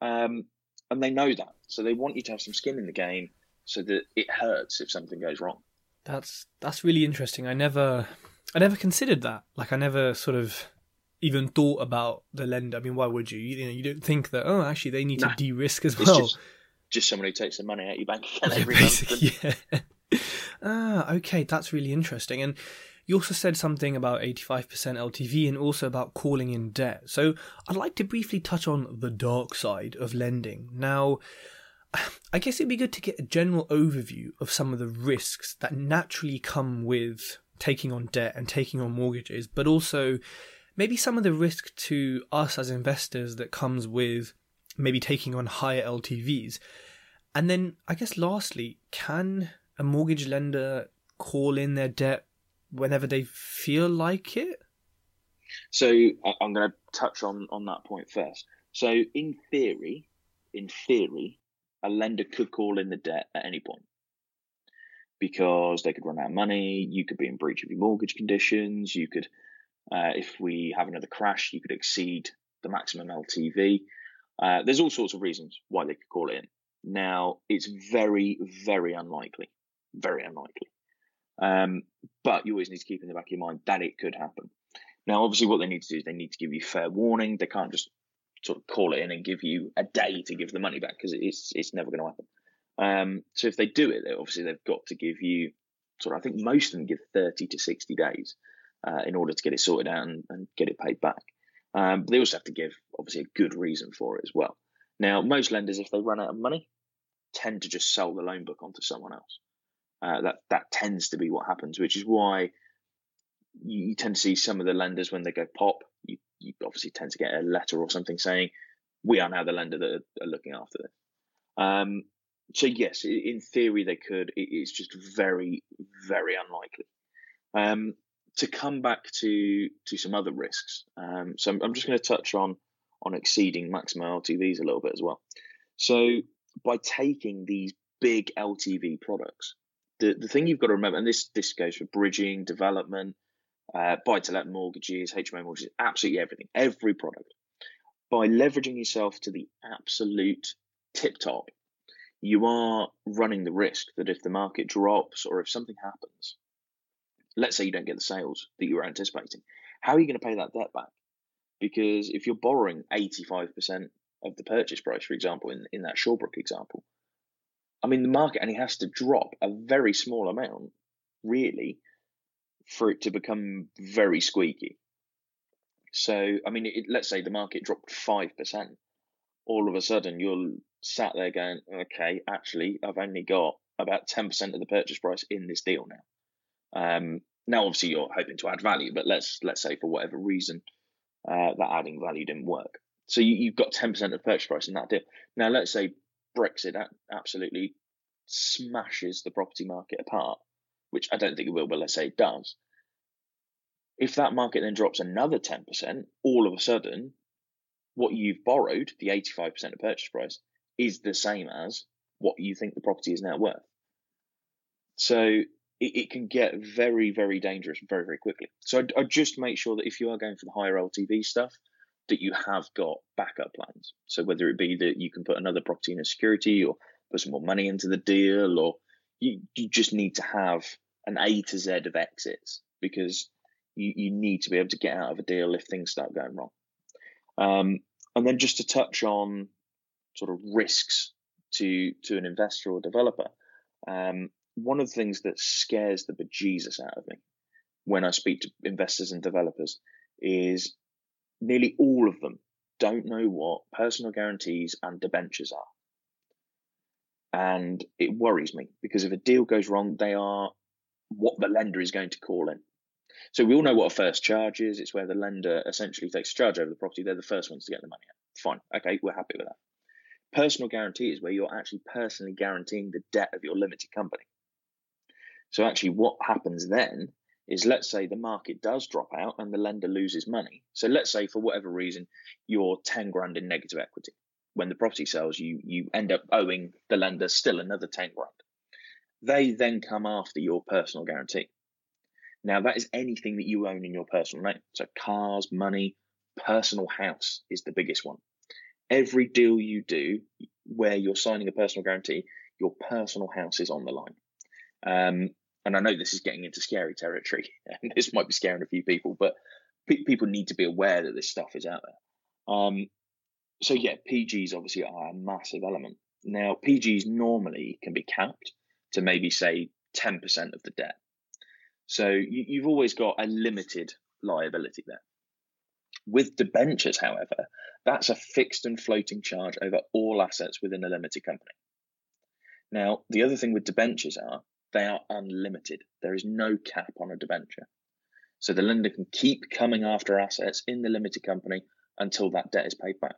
Um, and they know that. So they want you to have some skin in the game so that it hurts if something goes wrong. That's that's really interesting. I never I never considered that. Like I never sort of even thought about the lender. I mean, why would you? You know, you don't think that. Oh, actually, they need nah, to de-risk as well. Just, just, someone who takes the money out your bank account every month. Yeah. ah, okay, that's really interesting. And you also said something about 85% LTV and also about calling in debt. So I'd like to briefly touch on the dark side of lending. Now, I guess it'd be good to get a general overview of some of the risks that naturally come with taking on debt and taking on mortgages, but also maybe some of the risk to us as investors that comes with maybe taking on higher LTVs. And then I guess lastly, can a mortgage lender call in their debt whenever they feel like it? So I'm going to touch on on that point first. So in theory, in theory, a lender could call in the debt at any point because they could run out of money. You could be in breach of your mortgage conditions. You could, uh, if we have another crash, you could exceed the maximum LTV. Uh, there's all sorts of reasons why they could call it in. Now, it's very, very unlikely, very unlikely. Um, but you always need to keep in the back of your mind that it could happen. Now, obviously, what they need to do is they need to give you fair warning. They can't just sort of call it in and give you a day to give the money back because it's it's never going to happen. Um, so if they do it, obviously they've got to give you sort of, I think most of them give 30 to 60 days uh, in order to get it sorted out and, and get it paid back. Um, but they also have to give obviously a good reason for it as well. Now, most lenders, if they run out of money, tend to just sell the loan book onto someone else. Uh, that that tends to be what happens, which is why you, you, tend to see some of the lenders when they go pop, you, you obviously tend to get a letter or something saying, "We are now the lender that are, are looking after this." Um, so yes, in theory they could. It's just very, very unlikely. Um, to come back to to some other risks, um, so I'm, I'm just going to touch on on exceeding maximum LTVs a little bit as well. So by taking these big LTV products, the the thing you've got to remember, and this this goes for bridging, development, uh, buy to let mortgages, HMO mortgages, absolutely everything, every product. By leveraging yourself to the absolute tip top you are running the risk that if the market drops or if something happens, let's say you don't get the sales that you were anticipating, how are you going to pay that debt back? Because if you're borrowing 85% of the purchase price, for example, in, in that Shawbrook example, I mean, the market only has to drop a very small amount, really, for it to become very squeaky. So, I mean, it, let's say the market dropped 5%. All of a sudden, you're sat there going, okay, actually, I've only got about 10% of the purchase price in this deal now. Um, now, obviously, you're hoping to add value, but let's let's say for whatever reason uh, that adding value didn't work. So you, have got 10% of the purchase price in that deal. Now, let's say Brexit absolutely smashes the property market apart, which I don't think it will, but let's say it does. If that market then drops another 10%, all of a sudden, what you've borrowed, the 85% of purchase price, is the same as what you think the property is now worth. So it, it can get very, very dangerous very, very quickly. So I, I just make sure that if you are going for the higher LTV stuff, that you have got backup plans. So whether it be that you can put another property in a security or put some more money into the deal, or you, you just need to have an A to Z of exits because you, you need to be able to get out of a deal if things start going wrong. Um, and then just to touch on sort of risks to to an investor or developer, um, one of the things that scares the bejesus out of me when I speak to investors and developers is nearly all of them don't know what personal guarantees and debentures are. And it worries me because if a deal goes wrong, they are what the lender is going to call in. So we all know what a first charge is. It's where the lender essentially takes charge over the property. They're the first ones to get the money out. Fine. Okay, we're happy with that. Personal guarantee is where you're actually personally guaranteeing the debt of your limited company. So actually what happens then is let's say the market does drop out and the lender loses money. So let's say for whatever reason you're 10 grand in negative equity. When the property sells, you you end up owing the lender still another 10 grand. They then come after your personal guarantee. Now that is anything that you own in your personal name. So cars, money, personal house is the biggest one. Every deal you do where you're signing a personal guarantee, your personal house is on the line. Um, and I know this is getting into scary territory, and this might be scaring a few people, but pe- people need to be aware that this stuff is out there. Um, so yeah, PGs obviously are a massive element. Now, PGs normally can be capped to maybe say 10% of the debt. So you, you've always got a limited liability there. With debentures, however, that's a fixed and floating charge over all assets within a limited company. Now, the other thing with debentures are they are unlimited. There is no cap on a debenture. So the lender can keep coming after assets in the limited company until that debt is paid back.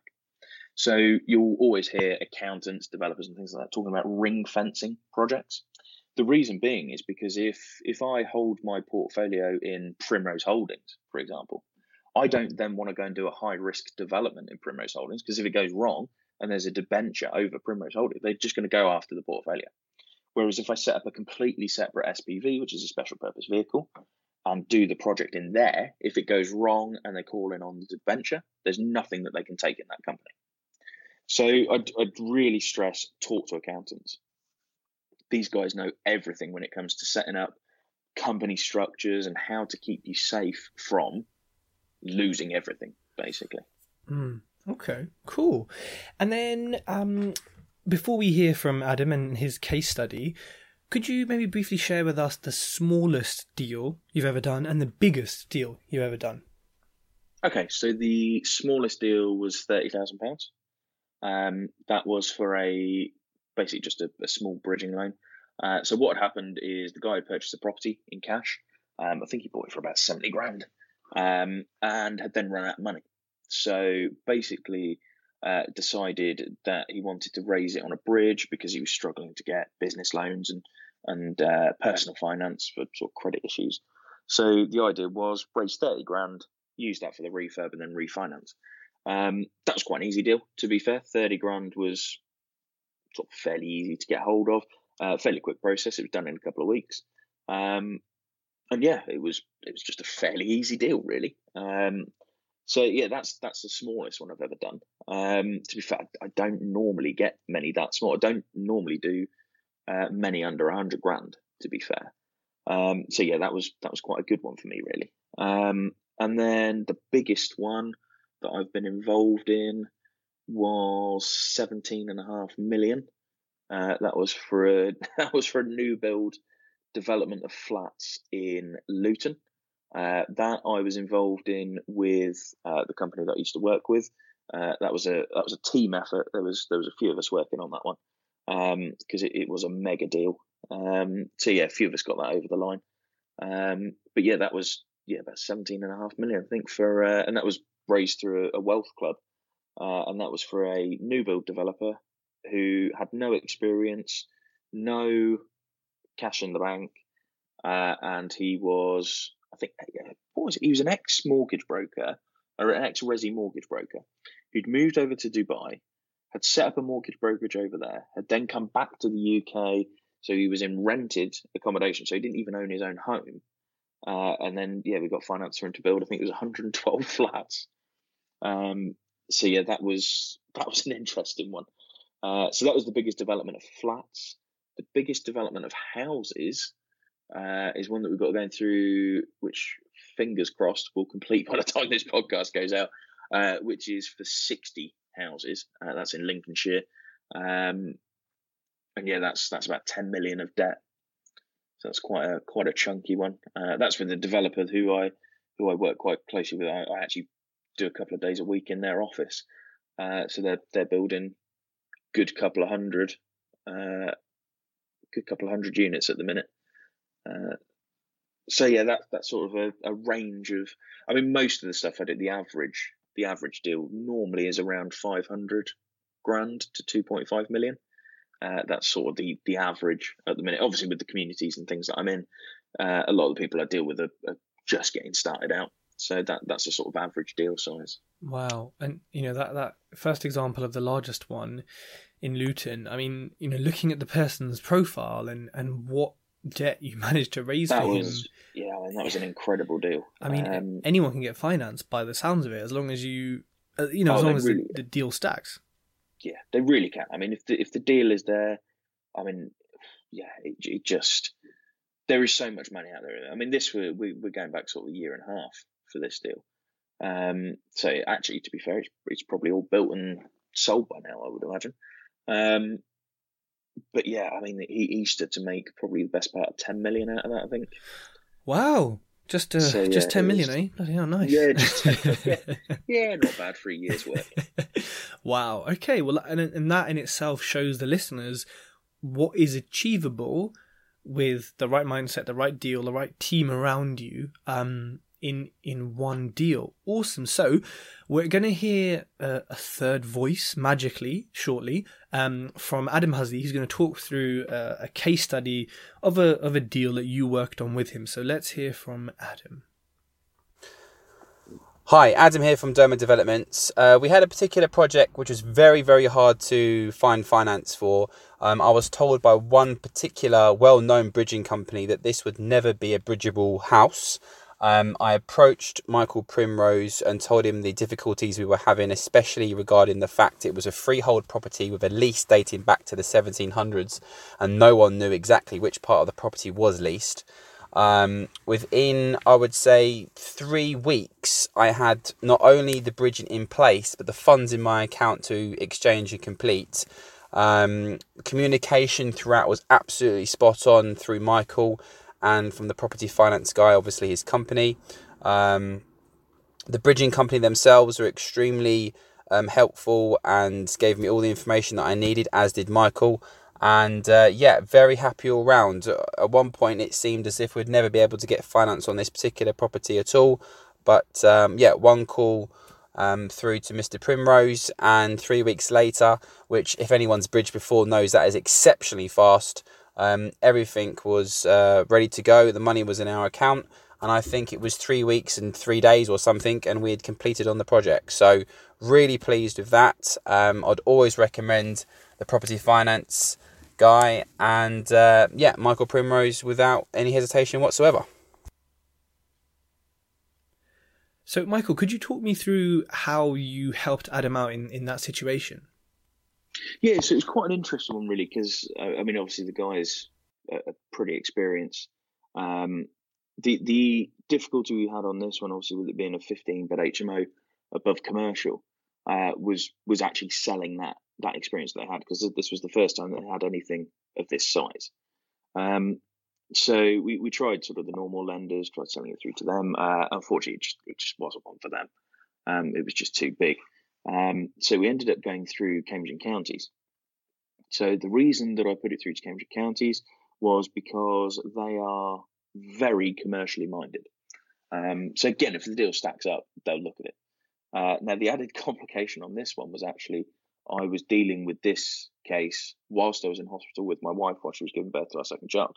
So you'll always hear accountants, developers, and things like that talking about ring fencing projects. The reason being is because if if I hold my portfolio in Primrose Holdings, for example, I don't then want to go and do a high risk development in Primrose Holdings because if it goes wrong and there's a debenture over Primrose Holdings, they're just going to go after the portfolio. Whereas if I set up a completely separate SPV, which is a special purpose vehicle, and do the project in there, if it goes wrong and they call in on the debenture, there's nothing that they can take in that company. So I'd, I'd really stress talk to accountants. These guys know everything when it comes to setting up company structures and how to keep you safe from losing everything, basically. Mm, okay, cool. And then um, before we hear from Adam and his case study, could you maybe briefly share with us the smallest deal you've ever done and the biggest deal you've ever done? Okay, so the smallest deal was thirty thousand pounds. Um, that was for a basically just a, a small bridging loan. Uh, so what had happened is the guy had purchased a property in cash. Um, I think he bought it for about seventy grand, um, and had then run out of money. So basically, uh, decided that he wanted to raise it on a bridge because he was struggling to get business loans and and uh, personal finance for sort of credit issues. So the idea was raise thirty grand, use that for the refurb, and then refinance. Um, that was quite an easy deal, to be fair. Thirty grand was sort of fairly easy to get hold of, uh, fairly quick process. It was done in a couple of weeks, um, and yeah, it was it was just a fairly easy deal, really. Um, so yeah, that's that's the smallest one I've ever done. Um, to be fair, I don't normally get many that small. I don't normally do uh, many under a hundred grand. To be fair, um, so yeah, that was that was quite a good one for me, really. Um, and then the biggest one that I've been involved in was seventeen and a half million. Uh, that was for a that was for a new build development of flats in Luton. Uh, that I was involved in with uh, the company that I used to work with. Uh, that was a that was a team effort. There was there was a few of us working on that one because um, it, it, was a mega deal. Um, so yeah, a few of us got that over the line. Um, but yeah, that was yeah about seventeen and a half million I think for uh, and that was raised through a, a wealth club, uh, and that was for a new build developer who had no experience, no cash in the bank, and he was I think what was it? He was an ex mortgage broker or an ex resi mortgage broker who'd moved over to Dubai, had set up a mortgage brokerage over there, had then come back to the UK. So he was in rented accommodation, so he didn't even own his own home. Uh, and then yeah, we got finance for him to build. I think it was 112 flats. Um, so yeah, that was that was an interesting one. Uh, so that was the biggest development of flats. The biggest development of houses uh, is one that we've got going through, which fingers crossed will complete by the time this podcast goes out, uh, which is for 60 houses. Uh, that's in Lincolnshire. Um, and yeah, that's that's about 10 million of debt. So that's quite a quite a chunky one. Uh, that's with the developer who I who I work quite closely with. I, I actually do a couple of days a week in their office. Uh, so they're they're building good couple of hundred, uh, good couple of hundred units at the minute. Uh, so yeah, that that's sort of a, a range of. I mean, most of the stuff I did, the average the average deal normally is around five hundred grand to two point five million. Uh, that's sort of the the average at the minute. Obviously, with the communities and things that I'm in, uh, a lot of the people I deal with are, are just getting started out. So that that's a sort of average deal size. Wow, and you know that that first example of the largest one in Luton. I mean, you know, looking at the person's profile and and what debt you managed to raise that for was, him. Yeah, I mean, that was an incredible deal. I mean, um, anyone can get financed by the sounds of it, as long as you, uh, you know, as Oh, long as really- the, the deal stacks. yeah, they really can. I mean, if the if the deal is there, I mean, yeah, it, it just there is so much money out there. I mean, this we're we, we're going back sort of a year and a half for this deal. Um, so actually, to be fair, it's, it's probably all built and sold by now. I would imagine. Um, but yeah, I mean, he, he stood to make probably the best part of ten million out of that. I think. Wow, just uh, So, just yeah, ten million, was- eh? Bloody hell, nice. Yeah, just 10, yeah. Yeah, not bad for a year's work. wow. Okay. Well, and and that in itself shows the listeners what is achievable with the right mindset, the right deal, the right team around you. Um, in in one deal. Awesome. So we're going to hear a, a third voice magically shortly um, from Adam Huzzy. He's going to talk through uh, a case study of a of a deal that you worked on with him. So let's hear from Adam. Hi, Adam here from Doma Developments. Uh, we had a particular project which was very, very hard to find finance for. Um, I was told by one particular well known bridging company that this would never be a bridgeable house. Um, I approached Michael Primrose and told him the difficulties we were having, especially regarding the fact it was a freehold property with a lease dating back to the 1700s, and no one knew exactly which part of the property was leased. Um, within, I would say, three weeks, I had not only the bridging in place, but the funds in my account to exchange and complete. Um, communication throughout was absolutely spot on through Michael and from the property finance guy, obviously his company. Um, the bridging company themselves were extremely um, helpful and gave me all the information that I needed, as did Michael. And uh, yeah, very happy all round. At one point, it seemed as if we'd never be able to get finance on this particular property at all. But um, yeah, one call um, through to Mr. Primrose, and three weeks later, which, if anyone's bridged before, knows that is exceptionally fast. Um, everything was uh, ready to go. The money was in our account, and I think it was three weeks and three days or something, and we had completed on the project. So, really pleased with that. Um, I'd always recommend the property finance guy, and uh, yeah, Michael Primrose without any hesitation whatsoever. So, Michael, could you talk me through how you helped Adam out in, in that situation? Yeah, so it was quite an interesting one, really, because uh, I mean, obviously the guys are pretty experienced. Um, the the difficulty we had on this one, obviously, with it being a 15 bed HMO above commercial, uh, was was actually selling that that experience they had because this was the first time they had anything of this size. Um, so we, we tried sort of the normal lenders, tried selling it through to them. Uh, unfortunately, it just, it just wasn't one for them. Um, it was just too big. Um, so we ended up going through Cambridge and Counties. So the reason that I put it through to Cambridge Counties was because they are very commercially minded. Um, so again, if the deal stacks up, they'll look at it. Uh, now the added complication on this one was actually I was dealing with this case whilst I was in hospital with my wife while she was giving birth to our second child.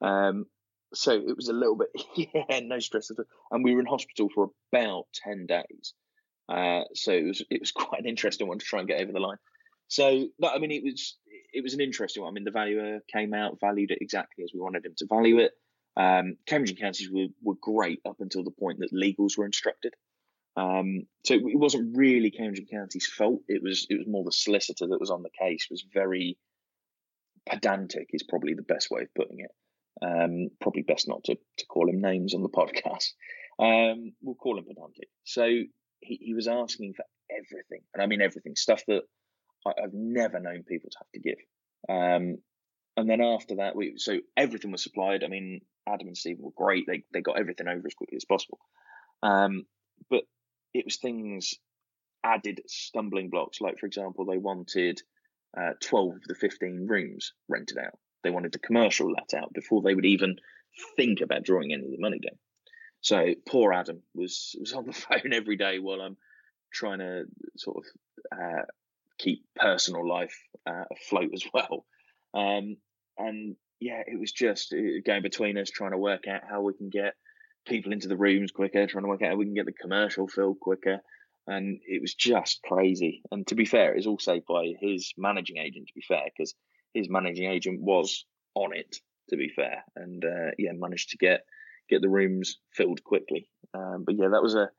Um, so it was a little bit, yeah, no stress at all. And we were in hospital for about 10 days. Uh, so it was it was quite an interesting one to try and get over the line. So no, I mean it was it was an interesting one. I mean the valuer came out, valued it exactly as we wanted him to value it. Um, Cambridge and Counties were, were great up until the point that legals were instructed. Um, so it wasn't really Cambridge and County's fault. It was it was more the solicitor that was on the case was very pedantic. Is probably the best way of putting it. Um, probably best not to to call him names on the podcast. Um, we'll call him pedantic. So he, he was asking for everything, and I mean everything, stuff that I, have never known people to have to give. Um, and then after that, we so everything was supplied. I mean, Adam and Steve were great. They they got everything over as quickly as possible. Um, but it was things added stumbling blocks. Like for example, they wanted uh, twelve of the fifteen rooms rented out. They wanted the commercial let out before they would even think about drawing any of the money down. So poor Adam was was on the phone every day while I'm trying to sort of uh, keep personal life uh, afloat as well. Um, and yeah, it was just uh, going between us trying to work out how we can get people into the rooms quicker, trying to work out how we can get the commercial filled quicker. And it was just crazy. And to be fair, it was all saved by his managing agent, to be fair, because his managing agent was on it, to be fair. And uh, yeah, managed to get get the rooms filled quickly. Um, but yeah, that was a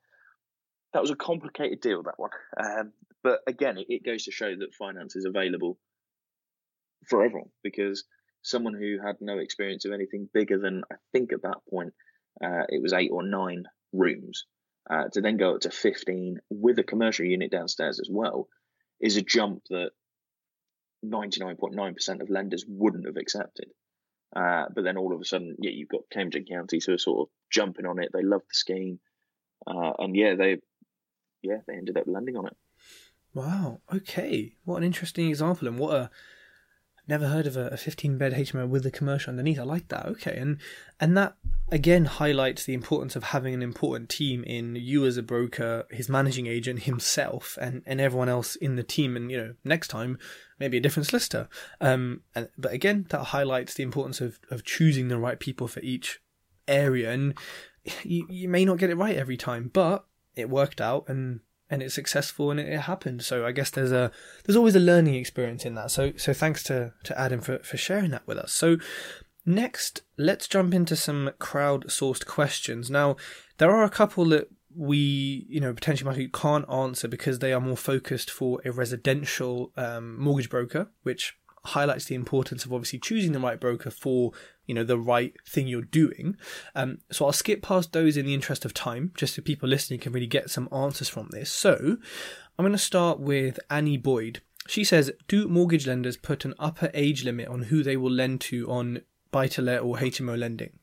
that was a complicated deal, that one. Um, but again, it, it goes to show that finance is available for everyone because someone who had no experience of anything bigger than I think at that point uh, it was eight or nine rooms uh, to then go up to 15 with a commercial unit downstairs as well is a jump that 99.9% of lenders wouldn't have accepted. Uh, but then all of a sudden, yeah, you've got Cambridge County who are sort of jumping on it. They love the scheme, uh, and yeah, they yeah they ended up landing on it. Wow. Okay. What an interesting example, and what a never heard of a, a 15 bed HMO with a commercial underneath. I like that. Okay, and and that again highlights the importance of having an important team in you as a broker, his managing agent, himself, and and everyone else in the team. And you know, next time maybe a different solicitor. Um, and, but again, that highlights the importance of of choosing the right people for each area. And you you may not get it right every time, but it worked out and and it's successful and it, it, happened. So I guess there's a there's always a learning experience in that. So so thanks to to Adam for for sharing that with us. So next, let's jump into some crowd-sourced questions. Now there are a couple that we you know potentially might can't answer because they are more focused for a residential um, mortgage broker, which highlights the importance of obviously choosing the right broker for you know the right thing you're doing. Um, so I'll skip past those in the interest of time, just so people listening can really get some answers from this. So I'm going to start with Annie Boyd. She says, "Do mortgage lenders put an upper age limit on who they will lend to on buy-to-let or HMO lending?"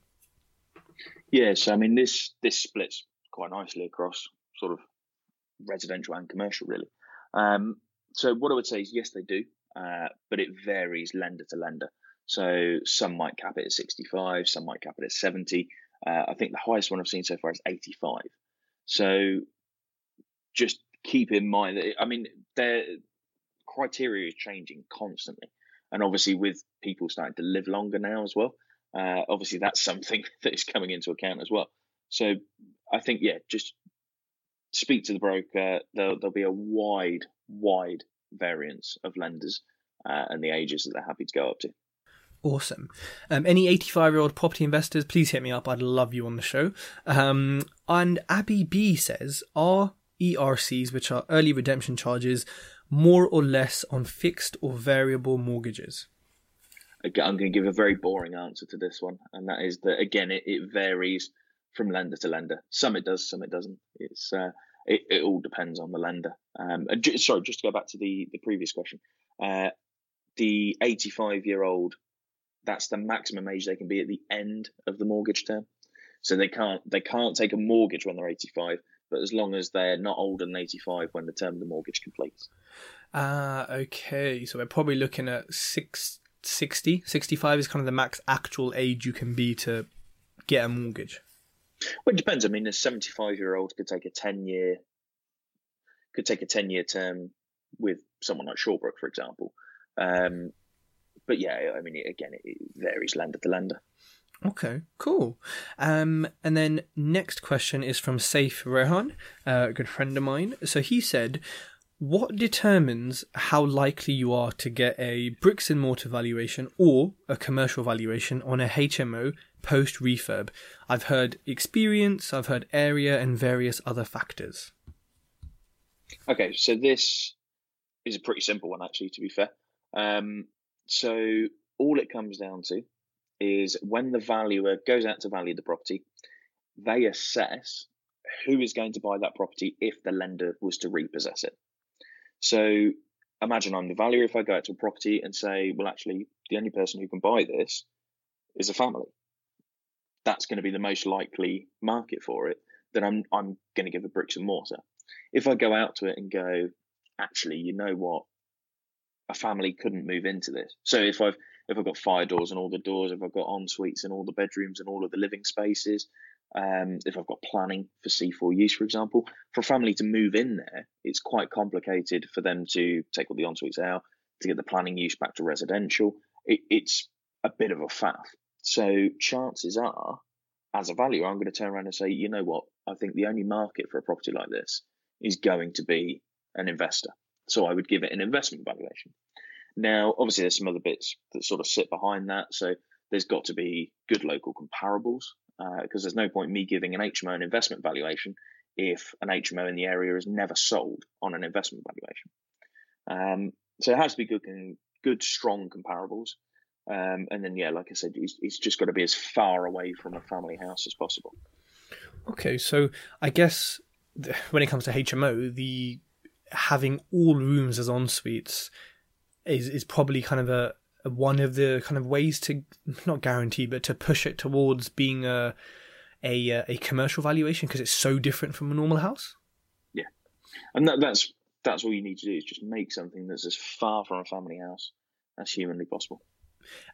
Yes, I mean this this splits quite nicely across sort of residential and commercial, really. Um, so what I would say is yes, they do, uh, but it varies lender to lender. So some might cap it at 65, some might cap it at 70. Uh, I think the highest one I've seen so far is 85. So just keep in mind that, I mean, their criteria is changing constantly. And obviously, with people starting to live longer now as well, uh, obviously that's something that is coming into account as well. So I think, yeah, just speak to the broker. There'll, there'll be a wide, wide variance of lenders uh, and the ages that they're happy to go up to. Awesome. Um, any 85 year old property investors, please hit me up. I'd love you on the show. Um, and Abby B says, Are ERCs, which are early redemption charges, more or less on fixed or variable mortgages? I'm going to give a very boring answer to this one, and that is that again, it, it varies from lender to lender. Some it does, some it doesn't. It's uh, it, it all depends on the lender. Um, sorry, just to go back to the the previous question, uh, the 85 year old that's the maximum age they can be at the end of the mortgage term. So they can't they can't take a mortgage when they're 85, but as long as they're not older than 85 when the term of the mortgage completes. Ah, uh, okay. So we're probably looking at six, 60, 65 is kind of the max actual age you can be to get a mortgage. Well, it depends. I mean, a 75 year old could take a 10 year could take a 10 year term with someone like Shawbrook, for example. Um, but yeah, I mean, again, it varies lander to lander. Okay, cool. Um, and then next question is from Saif Rehan, a good friend of mine. So he said, "What determines how likely you are to get a bricks and mortar valuation or a commercial valuation on a HMO post refurb? I've heard experience, I've heard area, and various other factors." Okay, so this is a pretty simple one, actually, to be fair. Um, so all it comes down to is when the valuer goes out to value the property, they assess who is going to buy that property if the lender was to repossess it. So imagine I'm the valuer. If I go out to a property and say, well, actually, the only person who can buy this is a family, that's going to be the most likely market for it. Then I'm I'm going to give a bricks and mortar. If I go out to it and go, actually, you know what, a family couldn't move into this. So if I've if I've got fire doors and all the doors, if I've got en suites and all the bedrooms and all of the living spaces, um, if I've got planning for C4 use, for example, for a family to move in there, it's quite complicated for them to take all the en suites out, to get the planning use back to residential. It, it's a bit of a faff. So chances are, as a valuer, I'm going to turn around and say, you know what, I think the only market for a property like this is going to be an investor. So I would give it an investment valuation. Now, obviously, there's some other bits that sort of sit behind that. So there's got to be good local comparables because uh, there's no point me giving an HMO an investment valuation if an HMO in the area is never sold on an investment valuation. Um, so it has to be good, good, strong comparables. Um, and then, yeah, like I said, it's, it's just got to be as far away from a family house as possible. Okay, so I guess when it comes to HMO, the having all rooms as en suites is is probably kind of a, a, one of the kind of ways to not guarantee, but to push it towards being a a a commercial valuation because it's so different from a normal house. Yeah, and that, that's that's all you need to do is just make something that's as far from a family house as humanly possible.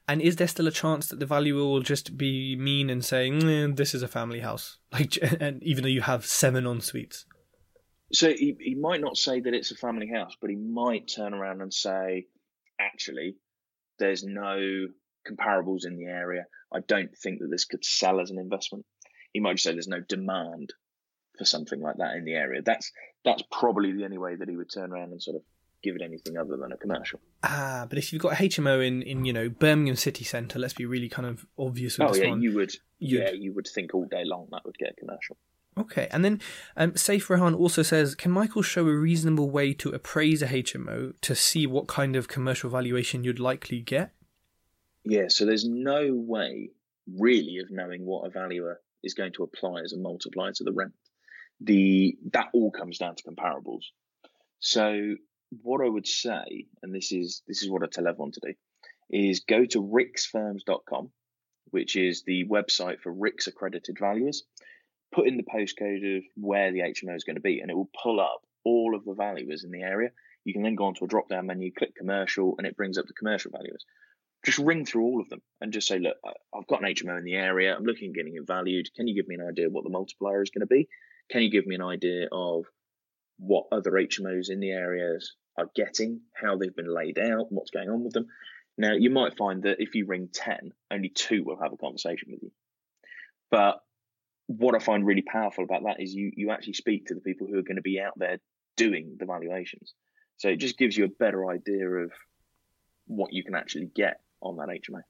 And is there still a chance that the valuer will just be mean and saying mm, this is a family house, like, and even though you have seven en suites? So he, he might not say that it's a family house, but he might turn around and say, actually, there's no comparables in the area. I don't think that this could sell as an investment. He might just say there's no demand for something like that in the area. That's that's probably the only way that he would turn around and sort of give it anything other than a commercial. Ah, but if you've got a HMO in, in you know Birmingham city centre, let's be really kind of obvious with oh, this yeah, one. you would. You'd... Yeah, you would think all day long that would get a commercial. Okay, and then um, Saif Rehan also says, can Michael show a reasonable way to appraise a HMO to see what kind of commercial valuation you'd likely get? Yeah, so there's no way really of knowing what a valuer is going to apply as a multiplier to the rent. The that all comes down to comparables. So what I would say, and this is this is what I tell everyone to do, is go to ricsfirms.com, which is the website for RICS accredited valuers. Put in the postcode of where the HMO is going to be, and it will pull up all of the valuers in the area. You can then go onto a drop down menu, click commercial, and it brings up the commercial valuers. Just ring through all of them and just say, look, I've got an HMO in the area. I'm looking at getting it valued. Can you give me an idea of what the multiplier is going to be? Can you give me an idea of what other HMOs in the areas are getting, how they've been laid out, what's going on with them. Now, you might find that if you ring 10, only two will have a conversation with you. But what I find really powerful about that is you, you actually speak to the people who are going to be out there doing the valuations. So it just gives you a better idea of what you can actually get on that HMO.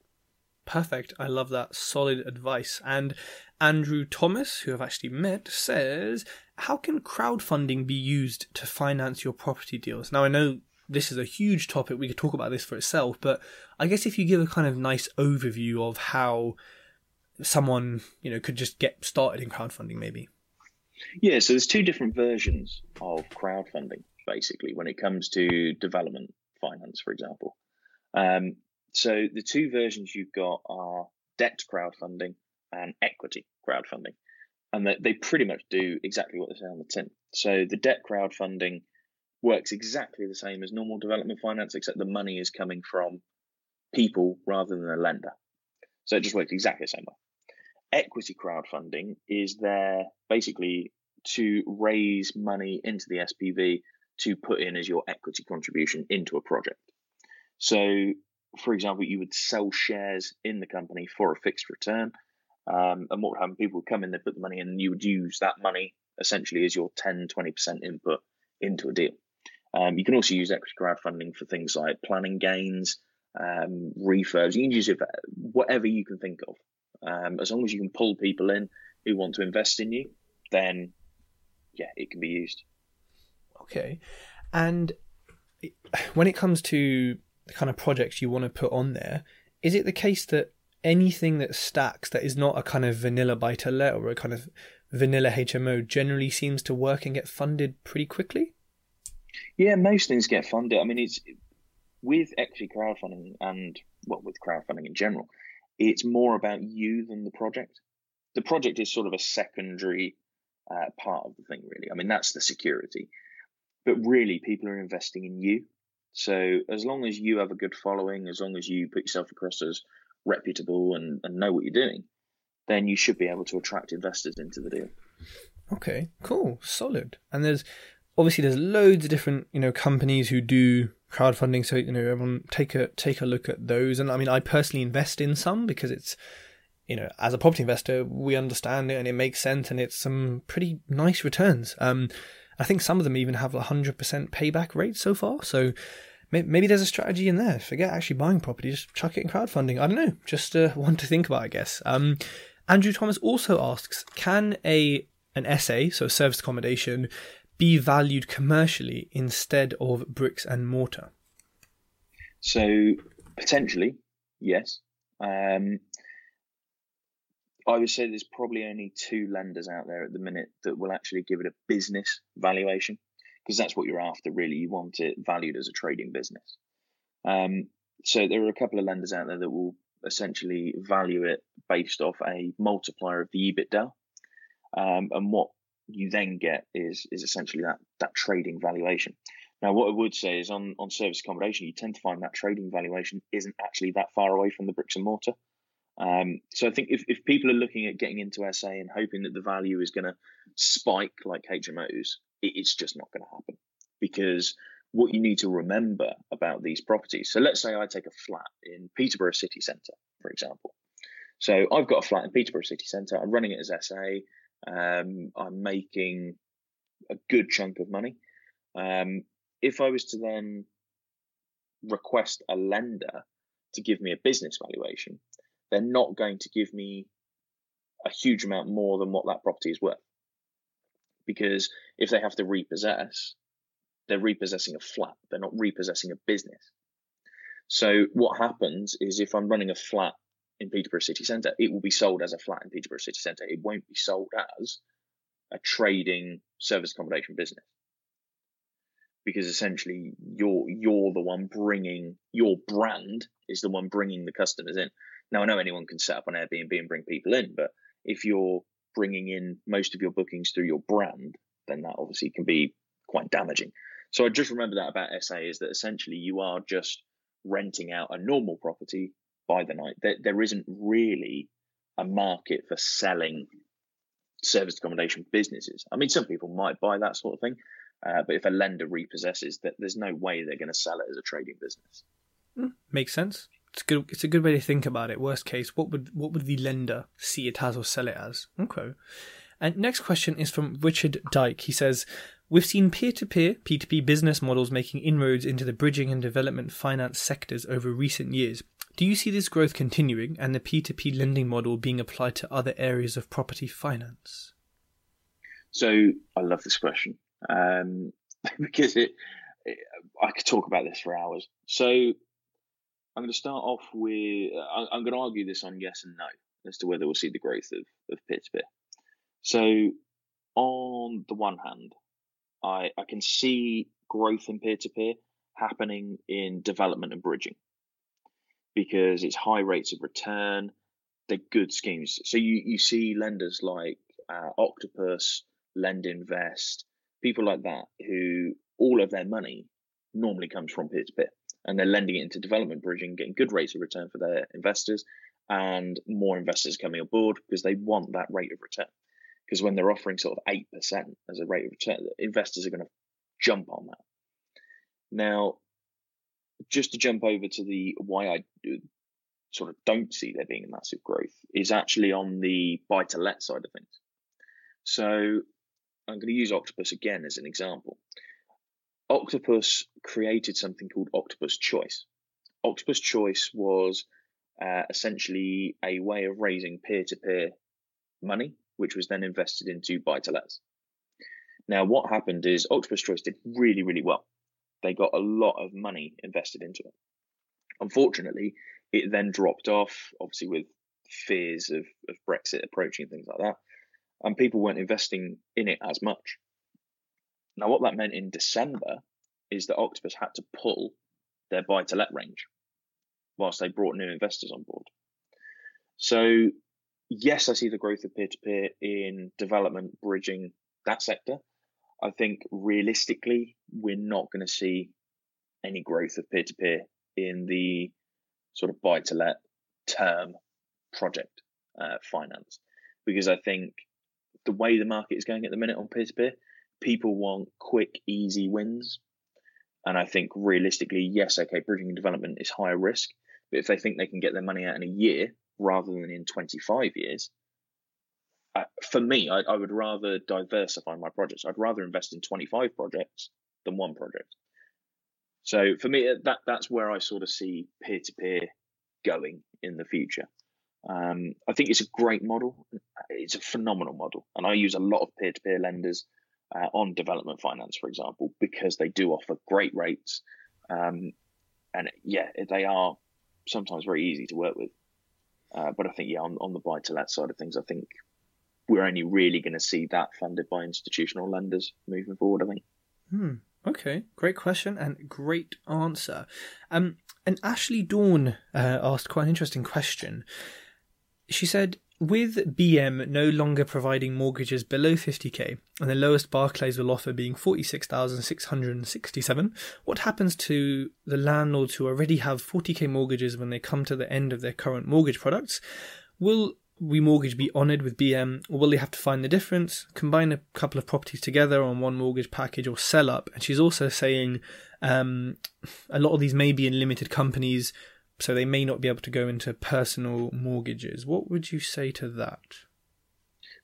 Perfect. I love that. Solid advice. And Andrew Thomas, who I've actually met, says, How can crowdfunding be used to finance your property deals? Now, I know this is a huge topic. We could talk about this for itself, but I guess if you give a kind of nice overview of how someone, you know, could just get started in crowdfunding, maybe. Yeah, so there's two different versions of crowdfunding, basically, when it comes to development finance, for example. Um, so the two versions you've got are debt crowdfunding and equity crowdfunding, and they, they pretty much do exactly what they say on the tin. So the debt crowdfunding works exactly the same as normal development finance, except the money is coming from people rather than a lender. So it just works exactly the same way. Equity crowdfunding is there basically to raise money into the SPV to put in as your equity contribution into a project. So for example, you would sell shares in the company for a fixed return. Um, and what would happen? People would come in, they put the money in, and you would use that money essentially as your 10, 20% input into a deal. Um, you can also use equity crowdfunding for things like planning gains, um, refurbs. You can use it for whatever you can think of. Um, as long as you can pull people in who want to invest in you, then yeah, it can be used. Okay. And when it comes to the kind of projects you want to put on there, is it the case that anything that stacks that is not a kind of vanilla buy to let or a kind of vanilla HMO generally seems to work and get funded pretty quickly? Yeah, most things get funded. I mean, it's with equity crowdfunding and well, with crowdfunding in general, it's more about you than the project. The project is sort of a secondary uh, part of the thing, really. I mean, that's the security, but really, people are investing in you. So as long as you have a good following, as long as you put yourself across as reputable and, and know what you're doing, then you should be able to attract investors into the deal. Okay, cool, solid. And there's obviously there's loads of different you know companies who do crowdfunding. So you know everyone take a take a look at those. And I mean I personally invest in some because it's you know as a property investor we understand it and it makes sense and it's some pretty nice returns. Um, I think some of them even have a hundred percent payback rate so far. So maybe there's a strategy in there. Forget actually buying property, just chuck it in crowdfunding. I don't know, just uh, one to think about, I guess. Um, Andrew Thomas also asks, can a an SA, so service accommodation, be valued commercially instead of bricks and mortar? So potentially, yes. Um, I would say there's probably only two lenders out there at the minute that will actually give it a business valuation because that's what you're after, really. You want it valued as a trading business. Um, so there are a couple of lenders out there that will essentially value it based off a multiplier of the EBITDA. Um, and what you then get is is essentially that that trading valuation. Now, what I would say is on on service accommodation, you tend to find that trading valuation isn't actually that far away from the bricks and mortar. Um, so I think if, if people are looking at getting into SA and hoping that the value is going to spike like HMOs, it, it's just not going to happen because what you need to remember about these properties. So let's say I take a flat in Peterborough City Centre, for example. So I've got a flat in Peterborough City Centre. I'm running it as SA. Um, I'm making a good chunk of money. Um, if I was to then request a lender to give me a business valuation, they're not going to give me a huge amount more than what that property is worth. Because if they have to repossess, they're repossessing a flat, they're not repossessing a business. So what happens is if I'm running a flat in Peterborough City Centre, it will be sold as a flat in Peterborough City Centre. It won't be sold as a trading service accommodation business because essentially you're you're the one bringing your brand is the one bringing the customers in. Now I know anyone can set up an Airbnb and bring people in, but if you're bringing in most of your bookings through your brand, then that obviously can be quite damaging. So I just remember that about SA is that essentially you are just renting out a normal property by the night. There, there isn't really a market for selling service accommodation businesses. I mean, some people might buy that sort of thing, uh, but if a lender repossesses, that there's no way they're going to sell it as a trading business. Mm, makes sense. It's good. It's a good way to think about it. Worst case, what would what would the lender see it as or sell it as? Okay. And next question is from Richard Dyke. He says, We've seen peer to peer, P2P business models making inroads into the bridging and development finance sectors over recent years. Do you see this growth continuing and the P2P lending model being applied to other areas of property finance? So I love this question um, because it, it, I could talk about this for hours. So I'm going to start off with I'm going to argue this on yes and no as to whether we'll see the growth of, of peer to peer. So on the one hand, I, I can see growth in peer to peer happening in development and bridging because it's high rates of return. They're good schemes. So you, you see lenders like uh, Octopus, Lend Invest, people like that who all of their money normally comes from peer to peer and they're lending it into development bridging, getting good rates of return for their investors and more investors coming aboard because they want that rate of return because when they're offering sort of 8% as a rate of return, investors are going to jump on that. Now, just to jump over to the why I sort of don't see there being a massive growth is actually on the buy to let side of things. So I'm going to use Octopus again as an example. Octopus created something called Octopus Choice. Octopus Choice was uh, essentially a way of raising peer to peer money which was then invested into buy to lets. Now, what happened is Octopus Choice did really, really well. They got a lot of money invested into it. Unfortunately, it then dropped off, obviously, with fears of, of Brexit approaching, things like that. And people weren't investing in it as much. Now, what that meant in December is that Octopus had to pull their buy to let range whilst they brought new investors on board. So, yes, I see the growth of peer to peer in development, bridging that sector. I think realistically, we're not going to see any growth of peer to peer in the sort of buy to let term project uh, finance because I think the way the market is going at the minute on peer to peer, people want quick, easy wins. And I think realistically, yes, okay, bridging and development is higher risk, but if they think they can get their money out in a year rather than in 25 years, uh, for me, I, I, would rather diversify my projects. I'd rather invest in 25 projects than one project. So for me, that that's where I sort of see peer to peer going in the future. Um, I think it's a great model. It's a phenomenal model, and I use a lot of peer to peer lenders uh, on development finance, for example, because they do offer great rates. Um, and yeah, they are sometimes very easy to work with. Uh, but I think, yeah, on, on the buy to let side of things, I think we're only really going to see that funded by institutional lenders moving forward, I think. Hmm. Okay, great question and great answer. Um, and Ashley Dawn uh, asked quite an interesting question. She said, with BM no longer providing mortgages below 50k and the lowest Barclays will offer being 46,667, what happens to the landlords who already have 40k mortgages when they come to the end of their current mortgage products? Will remortgage be honoured with BM, or will they have to find the difference, combine a couple of properties together on one mortgage package, or sell up? And she's also saying um, a lot of these may be in limited companies so they may not be able to go into personal mortgages. What would you say to that?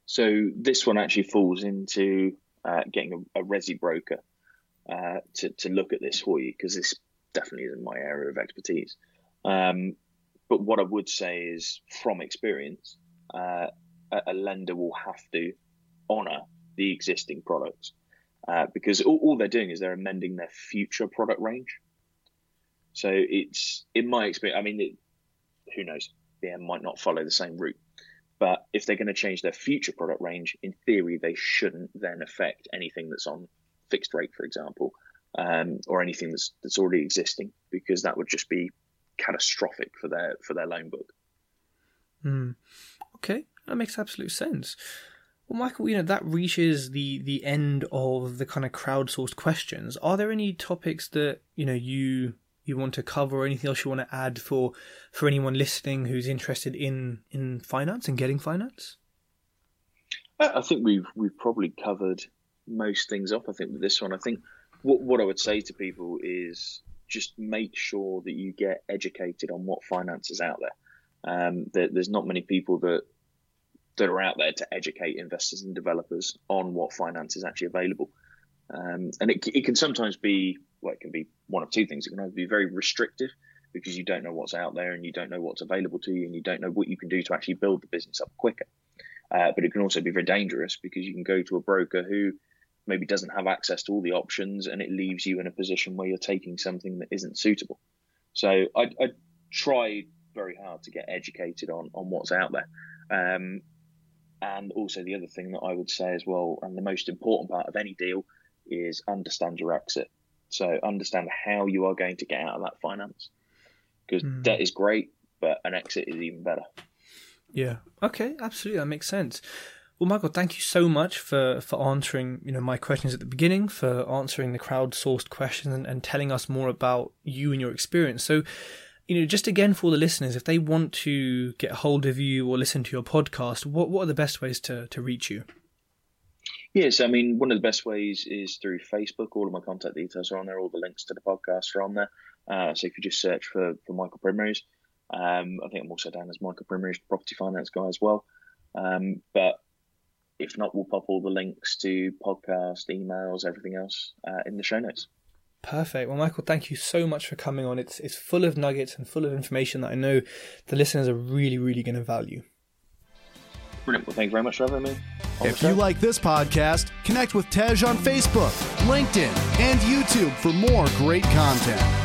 So this one actually falls into uh, getting a, a resi broker uh, to to look at this for you because this definitely isn't my area of expertise. Um, but what I would say is, from experience, uh, a, lender will have to honour the existing products uh, because all, all they're doing is they're amending their future product range. So it's in my experience. I mean, it, who knows? BM might not follow the same route, but if they're going to change their future product range, in theory, they shouldn't then affect anything that's on fixed rate, for example, um, or anything that's that's already existing, because that would just be catastrophic for their for their loan book. Hmm. Okay, that makes absolute sense. Well, Michael, you know that reaches the the end of the kind of crowdsourced questions. Are there any topics that you know you you want to cover or anything else you want to add for for anyone listening who's interested in in finance and getting finance? I think we've we've probably covered most things up. I think with this one, I think what what I would say to people is just make sure that you get educated on what finance is out there. Um, there there's not many people that that are out there to educate investors and developers on what finance is actually available. Um, and it, it can sometimes be well, it can be one of two things. It can either be very restrictive because you don't know what's out there and you don't know what's available to you and you don't know what you can do to actually build the business up quicker. Uh, but it can also be very dangerous because you can go to a broker who maybe doesn't have access to all the options and it leaves you in a position where you're taking something that isn't suitable. So I, I try very hard to get educated on, on what's out there. Um, and also the other thing that I would say as well, and the most important part of any deal is understand your exit. So understand how you are going to get out of that finance because mm. debt is great, but an exit is even better. Yeah. Okay. Absolutely. That makes sense. Well, Michael, thank you so much for, for answering you know my questions at the beginning, for answering the crowdsourced questions, and, and telling us more about you and your experience. So, you know, just again for the listeners, if they want to get hold of you or listen to your podcast, what what are the best ways to to reach you? Yes, I mean, one of the best ways is through Facebook. All of my contact details are on there. All the links to the podcast are on there. Uh, so if you just search for, for Michael Primrose, um, I think I'm also down as Michael Primrose, property finance guy as well. Um, but if not, we'll pop all the links to podcast, emails, everything else uh, in the show notes. Perfect. Well, Michael, thank you so much for coming on. It's it's full of nuggets and full of information that I know the listeners are really, really going to value. Brilliant. Well, thank you very much for having me. If you like this podcast, connect with Tej on Facebook, LinkedIn, and YouTube for more great content.